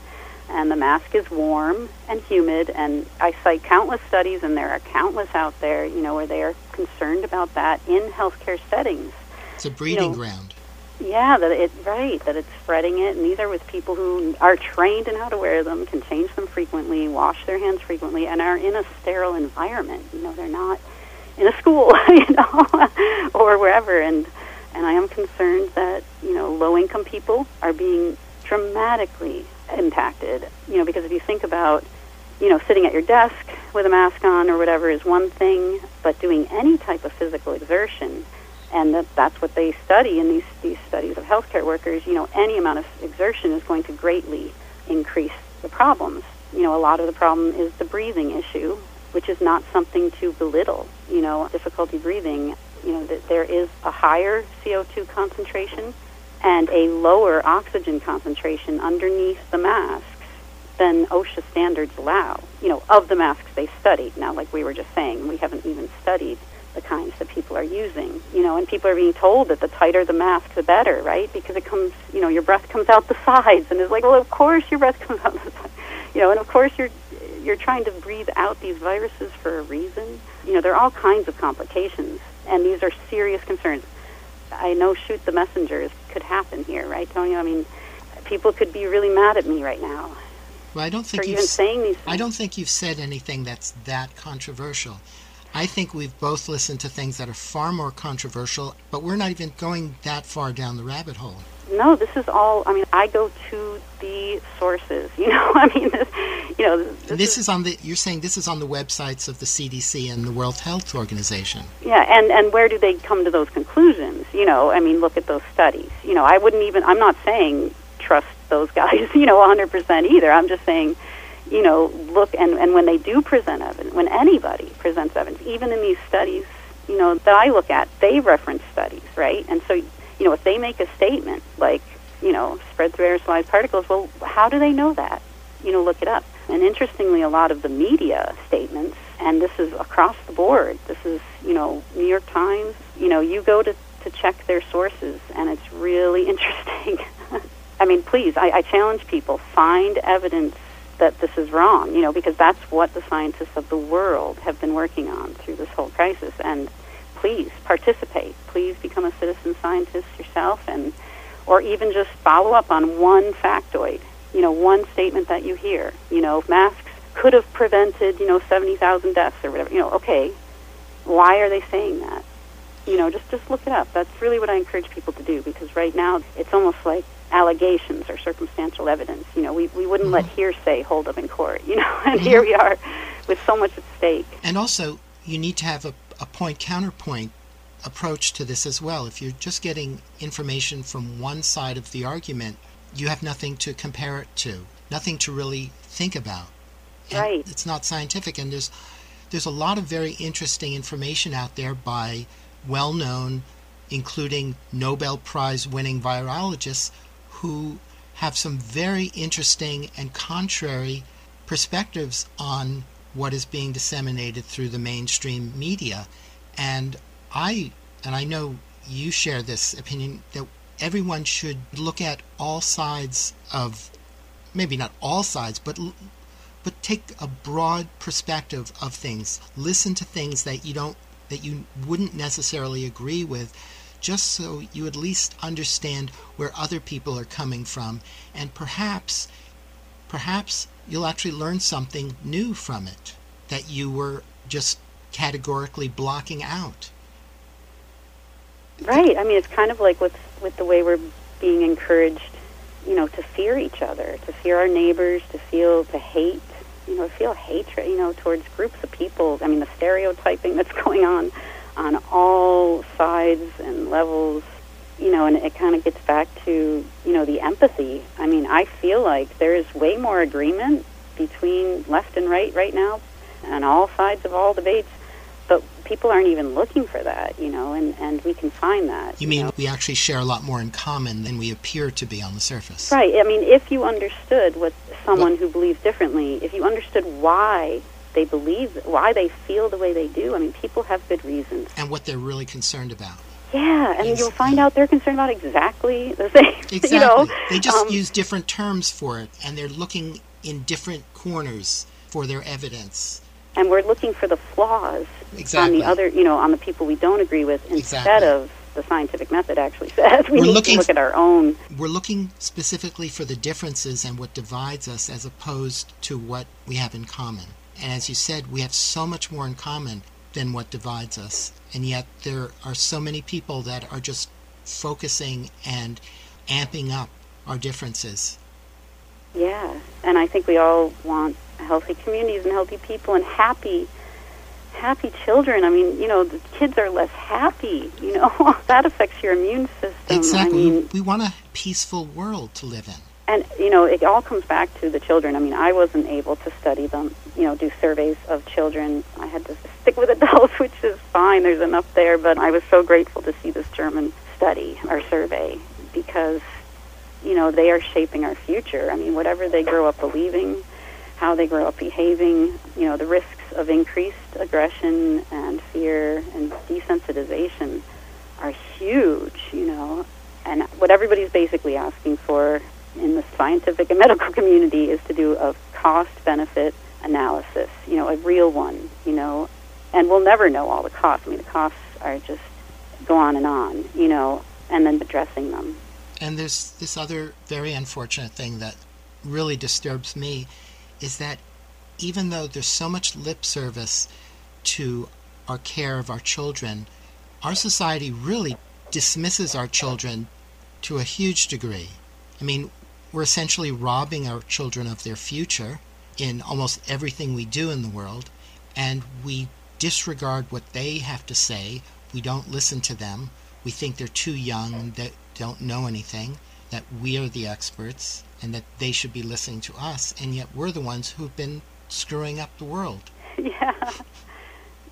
And the mask is warm and humid, and I cite countless studies, and there are countless out there, you know, where they are concerned about that in healthcare settings. It's a breeding know, ground. Yeah, that it right that it's spreading it, and these are with people who are trained in how to wear them, can change them frequently, wash their hands frequently, and are in a sterile environment. You know, they're not in a school, you know, or wherever. And and I am concerned that you know low income people are being dramatically impacted. You know, because if you think about you know sitting at your desk with a mask on or whatever is one thing, but doing any type of physical exertion and that that's what they study in these these studies of healthcare workers. You know, any amount of exertion is going to greatly increase the problems. You know, a lot of the problem is the breathing issue, which is not something to belittle. You know, difficulty breathing. You know, that there is a higher CO2 concentration and a lower oxygen concentration underneath the masks than OSHA standards allow. You know, of the masks they studied. Now, like we were just saying, we haven't even studied the kinds that people are using. You know, and people are being told that the tighter the mask, the better, right? Because it comes, you know, your breath comes out the sides, and it's like, well, of course your breath comes out the sides. You know, and of course you're you're trying to breathe out these viruses for a reason. You know, there are all kinds of complications, and these are serious concerns. I know shoot the messengers could happen here, right, Tony? I mean, people could be really mad at me right now Well, I don't think you've even saying these things. I don't think you've said anything that's that controversial. I think we've both listened to things that are far more controversial, but we're not even going that far down the rabbit hole. No, this is all. I mean, I go to the sources. You know, I mean, this, you know, this, this is on the you're saying this is on the websites of the CDC and the World Health Organization. yeah. And and where do they come to those conclusions? You know, I mean, look at those studies. You know, I wouldn't even. I'm not saying trust those guys. You know, 100 percent either. I'm just saying, you know, look and and when they do present evidence, when anybody presents evidence, even in these studies, you know, that I look at, they reference studies, right? And so, you know, if they make a statement like, you know, spread through aerosolized particles, well, how do they know that? You know, look it up. And interestingly, a lot of the media statements, and this is across the board, this is, you know, New York Times, you know, you go to, to check their sources, and it's really interesting. I mean, please, I, I challenge people, find evidence that this is wrong, you know, because that's what the scientists of the world have been working on through this whole crisis. And please participate. Please become a citizen scientist yourself, and or even just follow up on one factoid. You know, one statement that you hear. You know, masks could have prevented, you know, seventy thousand deaths or whatever. You know, okay, why are they saying that? You know, just just look it up. That's really what I encourage people to do because right now it's almost like allegations or circumstantial evidence. You know, we we wouldn't let mm-hmm. hearsay hold up in court. You know, and mm-hmm. here we are with so much at stake. And also, you need to have a, a point counterpoint approach to this as well. If you're just getting information from one side of the argument, you have nothing to compare it to, nothing to really think about. And Right. It's not scientific, and there's there's a lot of very interesting information out there by well-known, including Nobel Prize winning virologists who have some very interesting and contrary perspectives on what is being disseminated through the mainstream media. And I and I know you share this opinion that everyone should look at all sides of maybe not all sides, but but take a broad perspective of things. Listen to things that you don't that you wouldn't necessarily agree with just so you at least understand where other people are coming from and perhaps perhaps you'll actually learn something new from it that you were just categorically blocking out. Right. I mean, it's kind of like with with the way we're being encouraged, you know, to fear each other, to fear our neighbors, to feel to hate, you know, feel hatred, you know, towards groups of people. I mean, the stereotyping that's going on on all sides and levels, you know, and it kind of gets back to, you know, the empathy. I mean, I feel like there is way more agreement between left and right right now on all sides of all debates but people aren't even looking for that, you know, and, and we can find that. You mean know. we actually share a lot more in common than we appear to be on the surface? Right. I mean, if you understood what someone who believes differently, if you understood why they believe, why they feel the way they do, I mean, people have good reasons. And what they're really concerned about. Yeah, and Yes. you'll find out they're concerned about exactly the same. Exactly. You know, they just um, use different terms for it, and they're looking in different corners for their evidence. and we're looking for the flaws Exactly. on the other, you know, on the people we don't agree with, instead Exactly. of the scientific method actually says. We We're need looking to look at our own. We're looking specifically for the differences and what divides us as opposed to what we have in common. And as you said, we have so much more in common than what divides us. And yet there are so many people that are just focusing and amping up our differences. Yeah, and I think we all want healthy communities and healthy people and happy, happy children. I mean, you know, the kids are less happy. You know, that affects your immune system. Exactly. I mean, we want a peaceful world to live in. And you know, it all comes back to the children. I mean, I wasn't able to study them. You know, do surveys of children. I had to stick with adults, which is fine. There's enough there. But I was so grateful to see this German study or survey because you know, they are shaping our future. I mean, whatever they grow up believing, how they grow up behaving, you know, the risks of increased aggression and fear and desensitization are huge, you know. And what everybody's basically asking for in the scientific and medical community is to do a cost benefit analysis, you know, a real one, you know. And we'll never know all the costs. I mean, the costs are just go on and on, you know, and then addressing them. And there's this other very unfortunate thing that really disturbs me is that even though there's so much lip service to our care of our children, our society really dismisses our children to a huge degree. I mean, we're essentially robbing our children of their future in almost everything we do in the world, and we disregard what they have to say. We don't listen to them. We think they're too young, that don't know anything, that we are the experts, and that they should be listening to us, and yet we're the ones who've been screwing up the world. Yeah.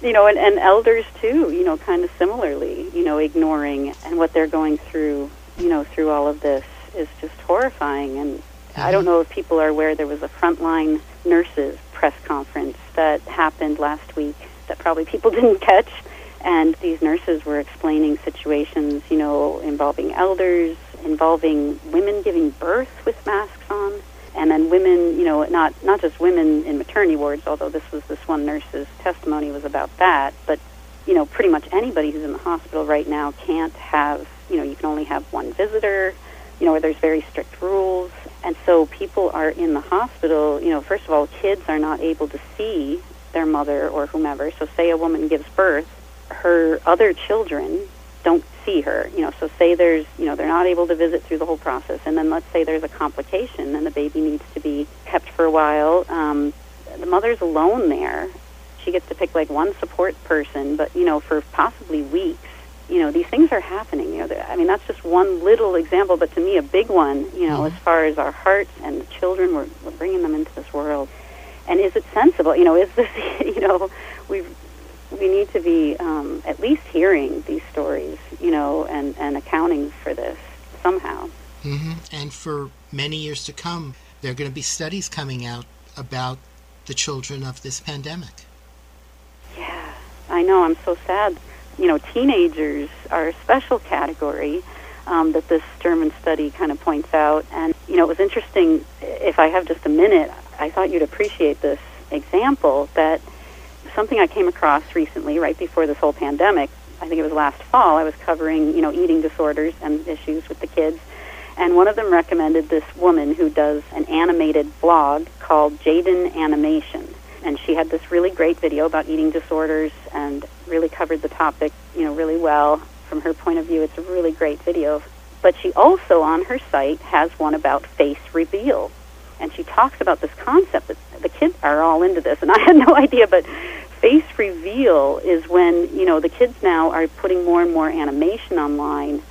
You know, and, and elders too, you know, kind of similarly, you know, ignoring and what they're going through, you know, through all of this is just horrifying. And I don't know if people are aware there was a frontline nurses press conference that happened last week that probably people didn't catch. And these nurses were explaining situations, you know, involving elders, involving women giving birth with masks on, and then women, you know, not not just women in maternity wards, although this was this one nurse's testimony was about that, but you know, pretty much anybody who's in the hospital right now can't have, you know, you can only have one visitor, you know, where there's very strict rules, and so people are in the hospital, you know, first of all, kids are not able to see their mother or whomever. So say a woman gives birth, her other children don't see her. You know, so say there's, you know, they're not able to visit through the whole process, and then let's say there's a complication and the baby needs to be kept for a while. Um, the mother's alone there. She gets to pick like one support person, but you know, for possibly weeks. You know, these things are happening. You know, I mean, that's just one little example, but to me, a big one. You know, mm-hmm. as far as our hearts and the children, we're, we're bringing them into this world. And is it sensible? You know, is this? You know, we've we need to be um, at least hearing these stories, you know, and, and accounting for this somehow. Mm-hmm. And for many years to come, there are going to be studies coming out about the children of this pandemic. Yeah, I know. I'm so sad. You know, teenagers are a special category um, that this German study kind of points out. And, you know, it was interesting. If I have just a minute, I thought you'd appreciate this example that something I came across recently, right before this whole pandemic. I think it was last fall. I was covering, you know, eating disorders and issues with the kids, and one of them recommended this woman who does an animated blog called Jaiden Animation, and she had this really great video about eating disorders and really covered the topic, you know, really well from her point of view. It's a really great video. But she also on her site has one about face reveal, and she talks about this concept that the kids are all into this, and I had no idea, but face reveal is when you know the kids now are putting more and more animation online,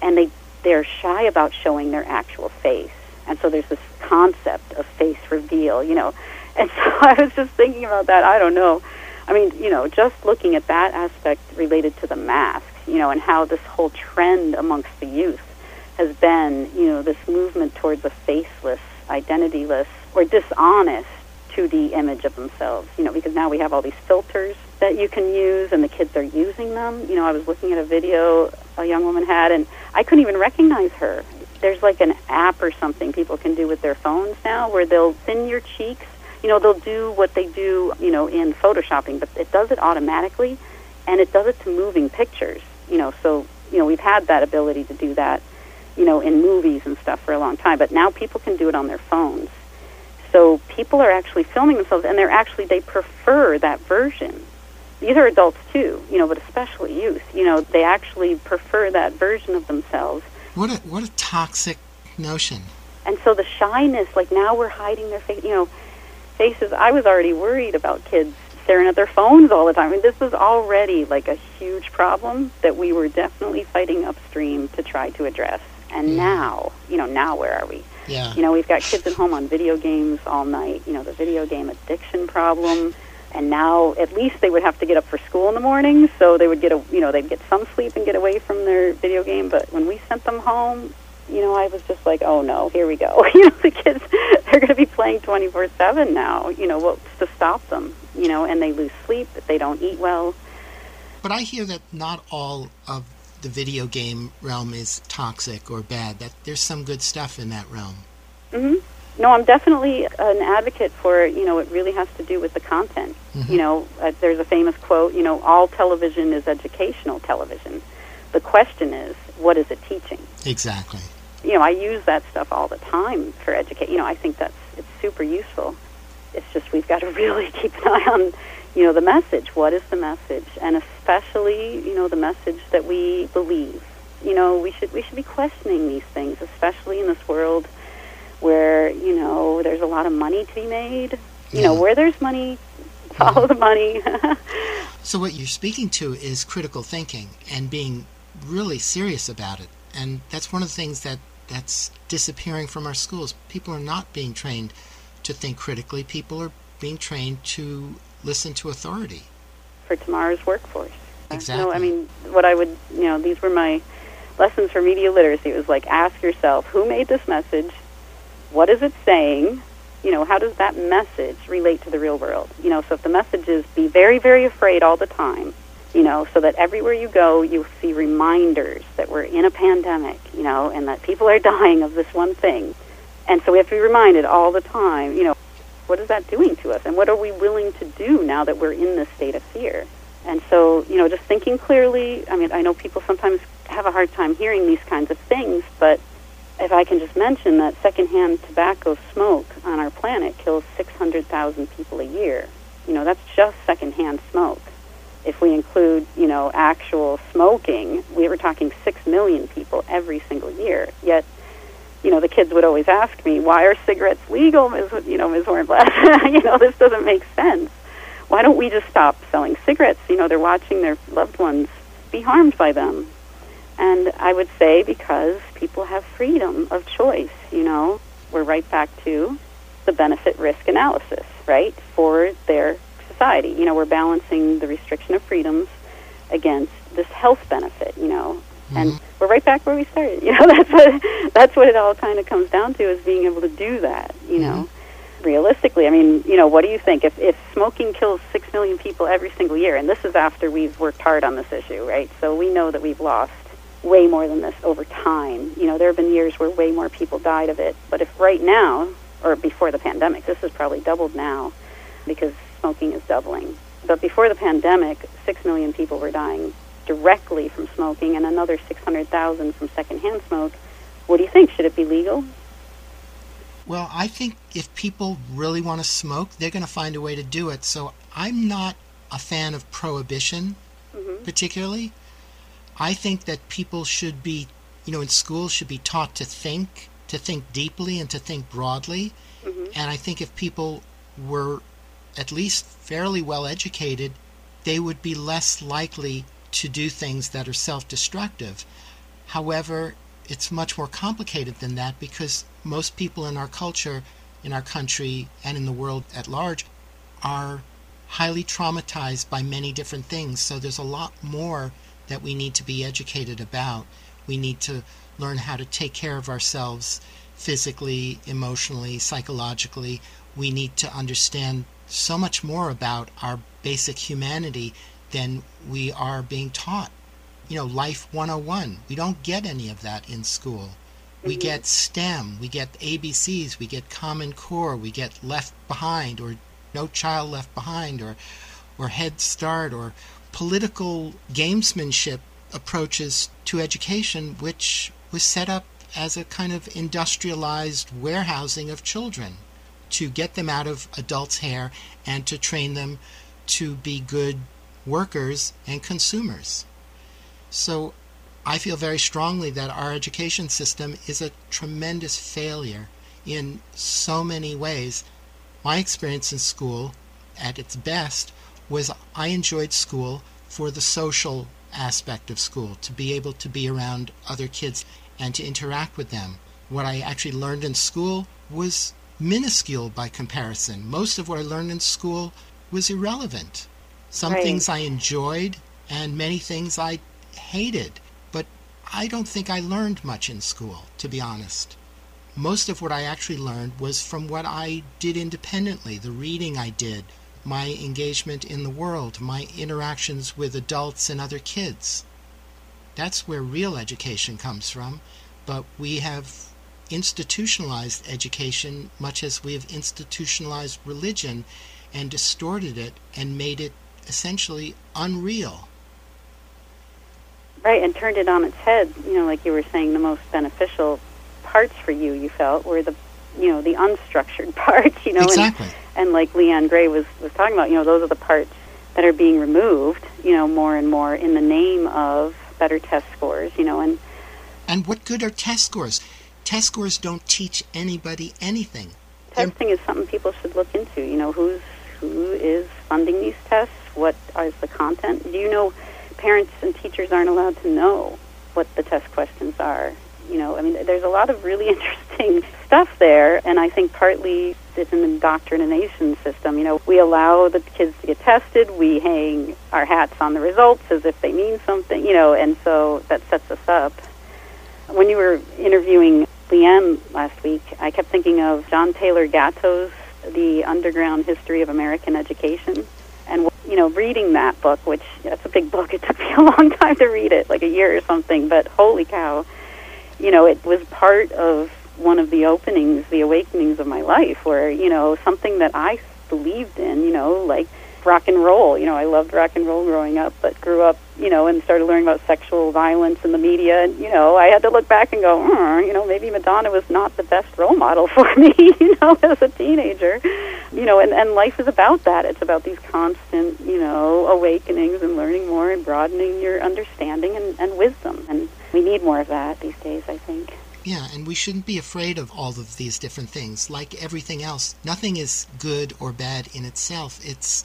and they they're shy about showing their actual face, and so there's this concept of face reveal, you know, and so I was just thinking about that. I don't know. I mean, you know, just looking at that aspect related to the masks, you know, and how this whole trend amongst the youth has been, you know, this movement towards a faceless, identityless, or dishonest 2D image of themselves, you know, because now we have all these filters that you can use and the kids are using them. You know, I was looking at a video a young woman had and I couldn't even recognize her. There's like an app or something people can do with their phones now where they'll thin your cheeks. You know, they'll do what they do, you know, in photoshopping, but it does it automatically and it does it to moving pictures. You know, so, you know, we've had that ability to do that, you know, in movies and stuff for a long time, but now people can do it on their phones so people are actually filming themselves, and they're actually they prefer that version. These are adults too, you know, but especially youth. You know, they actually prefer that version of themselves. What a what a toxic notion. And so the shyness, like now we're hiding their face, you know, faces. I was already worried about kids staring at their phones all the time. I mean, this was already like a huge problem that we were definitely fighting upstream to try to address. And mm. now, you know, now where are we? Yeah. You know, we've got kids at home on video games all night. You know, the video game addiction problem. And now, at least they would have to get up for school in the morning, so they would get a, you know, they'd get some sleep and get away from their video game. But when we sent them home, you know, I was just like, oh no, here we go. you know, the kids, they're going to be playing 24 7 now. You know, what's to stop them? You know, and they lose sleep, they don't eat well. But I hear that not all of the video game realm is toxic or bad. That there's some good stuff in that realm. hmm No, I'm definitely an advocate for you know it really has to do with the content. Mm-hmm. You know, uh, there's a famous quote. You know, all television is educational television. The question is, what is it teaching? Exactly. You know, I use that stuff all the time for educate. You know, I think that's it's super useful. It's just we've got to really keep an eye on, you know, the message. What is the message? And especially, you know, the message that we believe. You know, we should we should be questioning these things, especially in this world where you know there's a lot of money to be made. You know, where there's money, follow the money. So, what you're speaking to is critical thinking and being really serious about it. And that's one of the things that, that's disappearing from our schools. People are not being trained to think critically, people are being trained to listen to authority. for tomorrow's workforce. Uh, Exactly. No, I mean, what I would, you know, these were my lessons for media literacy. It was like, ask yourself, who made this message? What is it saying? You know, how does that message relate to the real world? You know, so if the message is be very, very afraid all the time, you know, so that everywhere you go, you see reminders that we're in a pandemic, you know, and that people are dying of this one thing. And so we have to be reminded all the time, you know, what is that doing to us? And what are we willing to do now that we're in this state of fear? And so, you know, just thinking clearly, I mean, I know people sometimes have a hard time hearing these kinds of things, but if I can just mention that secondhand tobacco smoke on our planet kills 600,000 people a year. You know, that's just secondhand smoke. If we include, you know, actual smoking, we were talking 6 million people every single year. Yet, you know, the kids would always ask me, why are cigarettes legal, Ms. You know, Ms. Hornblas? you know, this doesn't make sense. Why don't we just stop selling cigarettes? You know, they're watching their loved ones be harmed by them. And I would say because people have freedom of choice, you know, we're right back to the benefit risk analysis, right, for their society. You know, we're balancing the restriction of freedoms against this health benefit, you know. And mm-hmm. we're right back where we started. You know, that's what that's what it all kind of comes down to is being able to do that, you know. Mm-hmm. Realistically, I mean, you know, what do you think? If if smoking kills 6 million people every single year and this is after we've worked hard on this issue, right? So we know that we've lost way more than this over time. You know, there have been years where way more people died of it. But if right now, or before the pandemic, this has probably doubled now because smoking is doubling. But before the pandemic, 6 million people were dying directly from smoking and another 600,000 from secondhand smoke. What do you think? Should it be legal? Well, I think if people really want to smoke, they're going to find a way to do it. So I'm not a fan of prohibition, mm-hmm. particularly. I think that people should be, you know, in school should be taught to think, to think deeply and to think broadly. Mm-hmm. And I think if people were at least fairly well educated, they would be less likely to do things that are self destructive. However, it's much more complicated than that because most people in our culture, in our country, and in the world at large are highly traumatized by many different things. So there's a lot more that we need to be educated about. We need to learn how to take care of ourselves physically, emotionally, psychologically. We need to understand so much more about our basic humanity than we are being taught. You know, Life 101. We don't get any of that in school. We mm-hmm. get STEM, we get ABCs, we get Common Core, we get Left Behind or No Child Left Behind or or Head Start or political gamesmanship approaches to education which was set up as a kind of industrialized warehousing of children to get them out of adults' hair and to train them to be good workers and consumers. So I feel very strongly that our education system is a tremendous failure in so many ways. My experience in school, at its best, was I enjoyed school for the social aspect of school, to be able to be around other kids and to interact with them. What I actually learned in school was minuscule by comparison. Most of what I learned in school was irrelevant. Some Right. things I enjoyed and many things I hated, but I don't think I learned much in school, to be honest. Most of what I actually learned was from what I did independently, the reading I did, my engagement in the world, my interactions with adults and other kids. That's where real education comes from, but we have institutionalized education much as we have institutionalized religion and distorted it and made it essentially unreal. Right, and turned it on its head. You know, like you were saying, the most beneficial parts for you. You felt were the you know the unstructured parts. You know, exactly. and, and like Leanne Gray was was talking about. You know, those are the parts that are being removed. You know, more and more in the name of better test scores. You know, and And what good are test scores? Test scores don't teach anybody anything. They're- testing is something people should look into. You know, who's who is funding these tests? What is the content? Do you know parents and teachers aren't allowed to know what the test questions are? You know, I mean, there's a lot of really interesting stuff there, and I think partly it's an indoctrination system. You know, we allow the kids to get tested, we hang our hats on the results as if they mean something, you know, and so that sets us up. When you were interviewing Leanne last week, I kept thinking of John Taylor Gatto's The Underground History of American Education. And, you know, reading that book, which that's a big book, it took me a long time to read it, like a year or something, but holy cow, you know, it was part of one of the openings, the awakenings of my life, where, you know, something that I believed in, you know, like rock and roll. You know, I loved rock and roll growing up, but grew up, you know, and started learning about sexual violence in the media. And, you know, I had to look back and go, mm, you know, maybe Madonna was not the best role model for me, you know, as a teenager. You know, and, and life is about that. It's about these constant, you know, awakenings and learning more and broadening your understanding and, and wisdom. And we need more of that these days, I think. Yeah, and we shouldn't be afraid of all of these different things. Like everything else, nothing is good or bad in itself. It's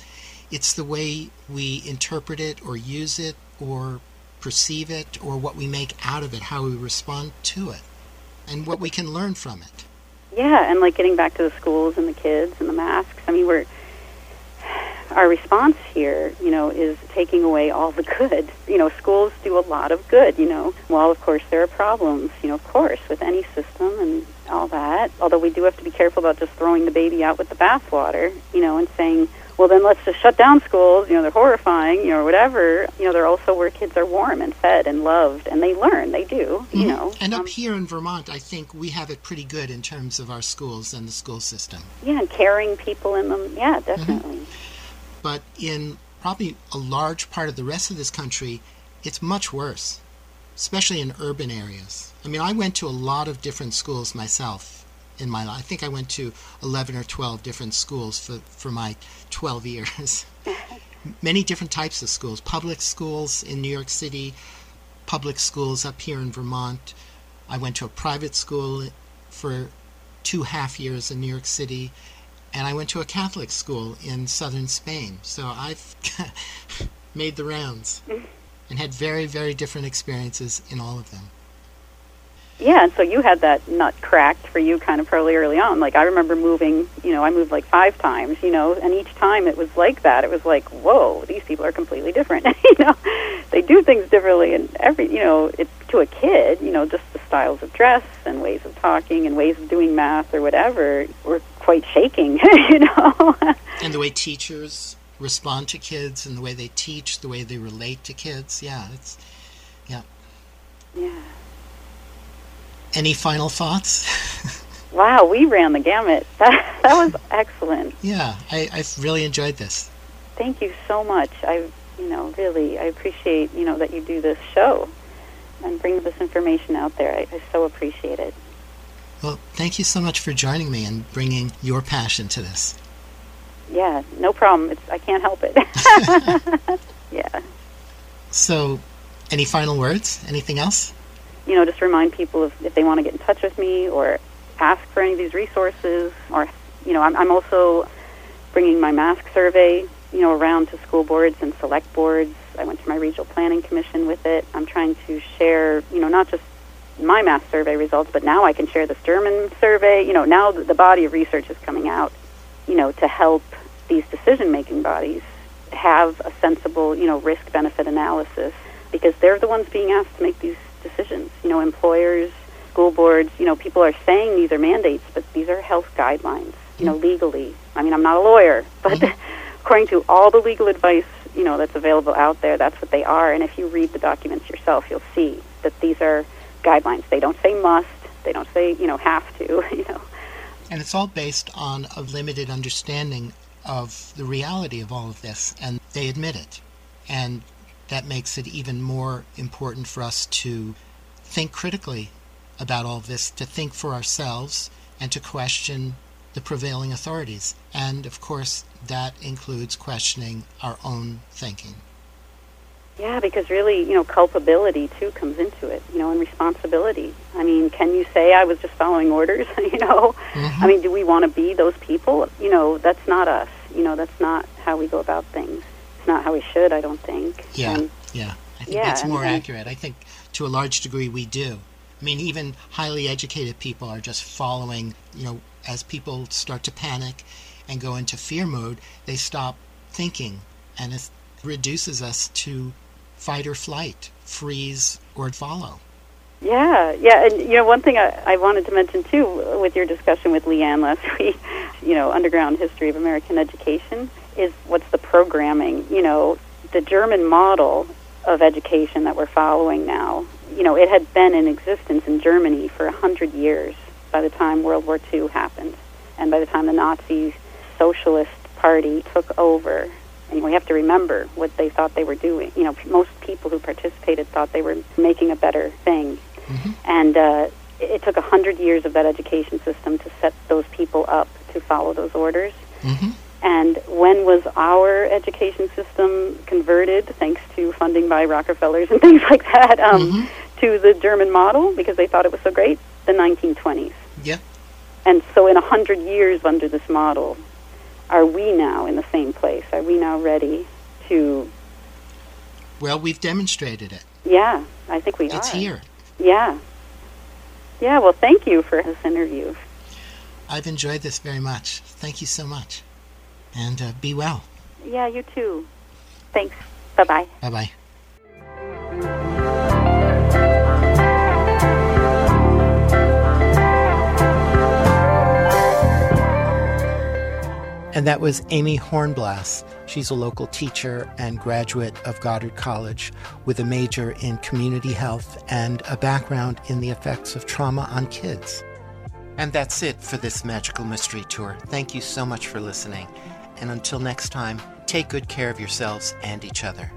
it's the way we interpret it or use it or perceive it or what we make out of it, how we respond to it, and what we can learn from it. Yeah, and like getting back to the schools and the kids and the masks. I mean, we're our response here, you know, is taking away all the good. You know, schools do a lot of good, you know. While of course there are problems, you know, of course, with any system and all that. Although we do have to be careful about just throwing the baby out with the bathwater, you know, and saying, well, then let's just shut down schools. You know, they're horrifying, you know, whatever. You know, they're also where kids are warm and fed and loved, and they learn. They do, you Mhm. know. And up Um, here in Vermont, I think we have it pretty good in terms of our schools and the school system. yeah, and caring people in them. Yeah, definitely. But in probably a large part of the rest of this country, it's much worse, especially in urban areas. I mean, I went to a lot of different schools myself in my life. I think I went to 11 or 12 different schools for, for my 12 years. Many different types of schools public schools in New York City, public schools up here in Vermont. I went to a private school for two half years in New York City, and I went to a Catholic school in southern Spain. So I've made the rounds mm. and had very, very different experiences in all of them. Yeah, and so you had that nut cracked for you kind of fairly early on. Like I remember moving, you know, I moved like five times, you know, and each time it was like that. It was like, whoa, these people are completely different. you know, they do things differently, and every, you know, it to a kid, you know, just the styles of dress and ways of talking and ways of doing math or whatever were quite shaking. you know. And the way teachers respond to kids and the way they teach, the way they relate to kids. Yeah, it's yeah. yeah. Any final thoughts? Wow, we ran the gamut. That that was excellent. yeah, I, I've really enjoyed this. Thank you so much. I, you know, really, I appreciate, you know, that you do this show and bring this information out there. I, I so appreciate it. Well, thank you so much for joining me and bringing your passion to this. Yeah, no problem. It's I can't help it. yeah, So, any final words? Anything else? You know, just remind people if, if they want to get in touch with me or ask for any of these resources, or you know, I'm, I'm also bringing my mask survey, you know, around to school boards and select boards. I went to my regional planning commission with it. I'm trying to share, you know, not just my mask survey results, but now I can share the Sturman survey. You know, now the, body of research is coming out, you know, to help these decision-making bodies have a sensible, you know, risk-benefit analysis because they're the ones being asked to make these decisions. You know, employers, school boards, you know, people are saying these are mandates, but these are health guidelines, you know, mm-hmm. legally. I mean, I'm not a lawyer, but mm-hmm. according to all the legal advice, you know, that's available out there, that's what they are. And if you read the documents yourself, you'll see that these are guidelines. They don't say must, they don't say, you know, have to, you know. And it's all based on a limited understanding of the reality of all of this, and they admit it. And that makes it even more important for us to think critically about all this to think for ourselves and to question the prevailing authorities. And of course, that includes questioning our own thinking. Yeah, because really, you know, culpability too comes into it, you know, and responsibility. I mean, can you say I was just following orders, you know? Mm-hmm. I mean, do we want to be those people? You know, that's not us. You know, that's not how we go about things. Not how we should, I don't think. Yeah, And, yeah. I think Yeah, that's more and- accurate. I think to a large degree we do. I mean, even highly educated people are just following, you know, as people start to panic and go into fear mode, they stop thinking and it reduces us to fight or flight, freeze or follow. Yeah, yeah, and you know, one thing I, I wanted to mention too, with your discussion with Leanne last week, you know, underground history of American education is what's the programming. You know, the German model of education that we're following now. You know, it had been in existence in Germany for a hundred years by the time World War II happened, and by the time the Nazi Socialist Party took over. And we have to remember what they thought they were doing. You know, most people who participated thought they were making a better thing. And uh, it took a hundred years of that education system to set those people up to follow those orders. hmm And when was our education system converted, thanks to funding by Rockefellers and things like that, um, to the German model because they thought it was so great? The 1920s. Yeah. And so, in a hundred years under this model, are we now in the same place? Are we now ready to? Well, we've demonstrated it. Yeah, I think we It's are. here. Yeah. Yeah. Well, thank you for this interview. I've enjoyed this very much. Thank you so much. And uh, be well. Yeah, you too. Thanks. Bye bye. Bye bye. And that was Amy Hornblas. She's a local teacher and graduate of Goddard College with a major in community health and a background in the effects of trauma on kids. And that's it for this magical mystery tour. Thank you so much for listening. And until next time, take good care of yourselves and each other.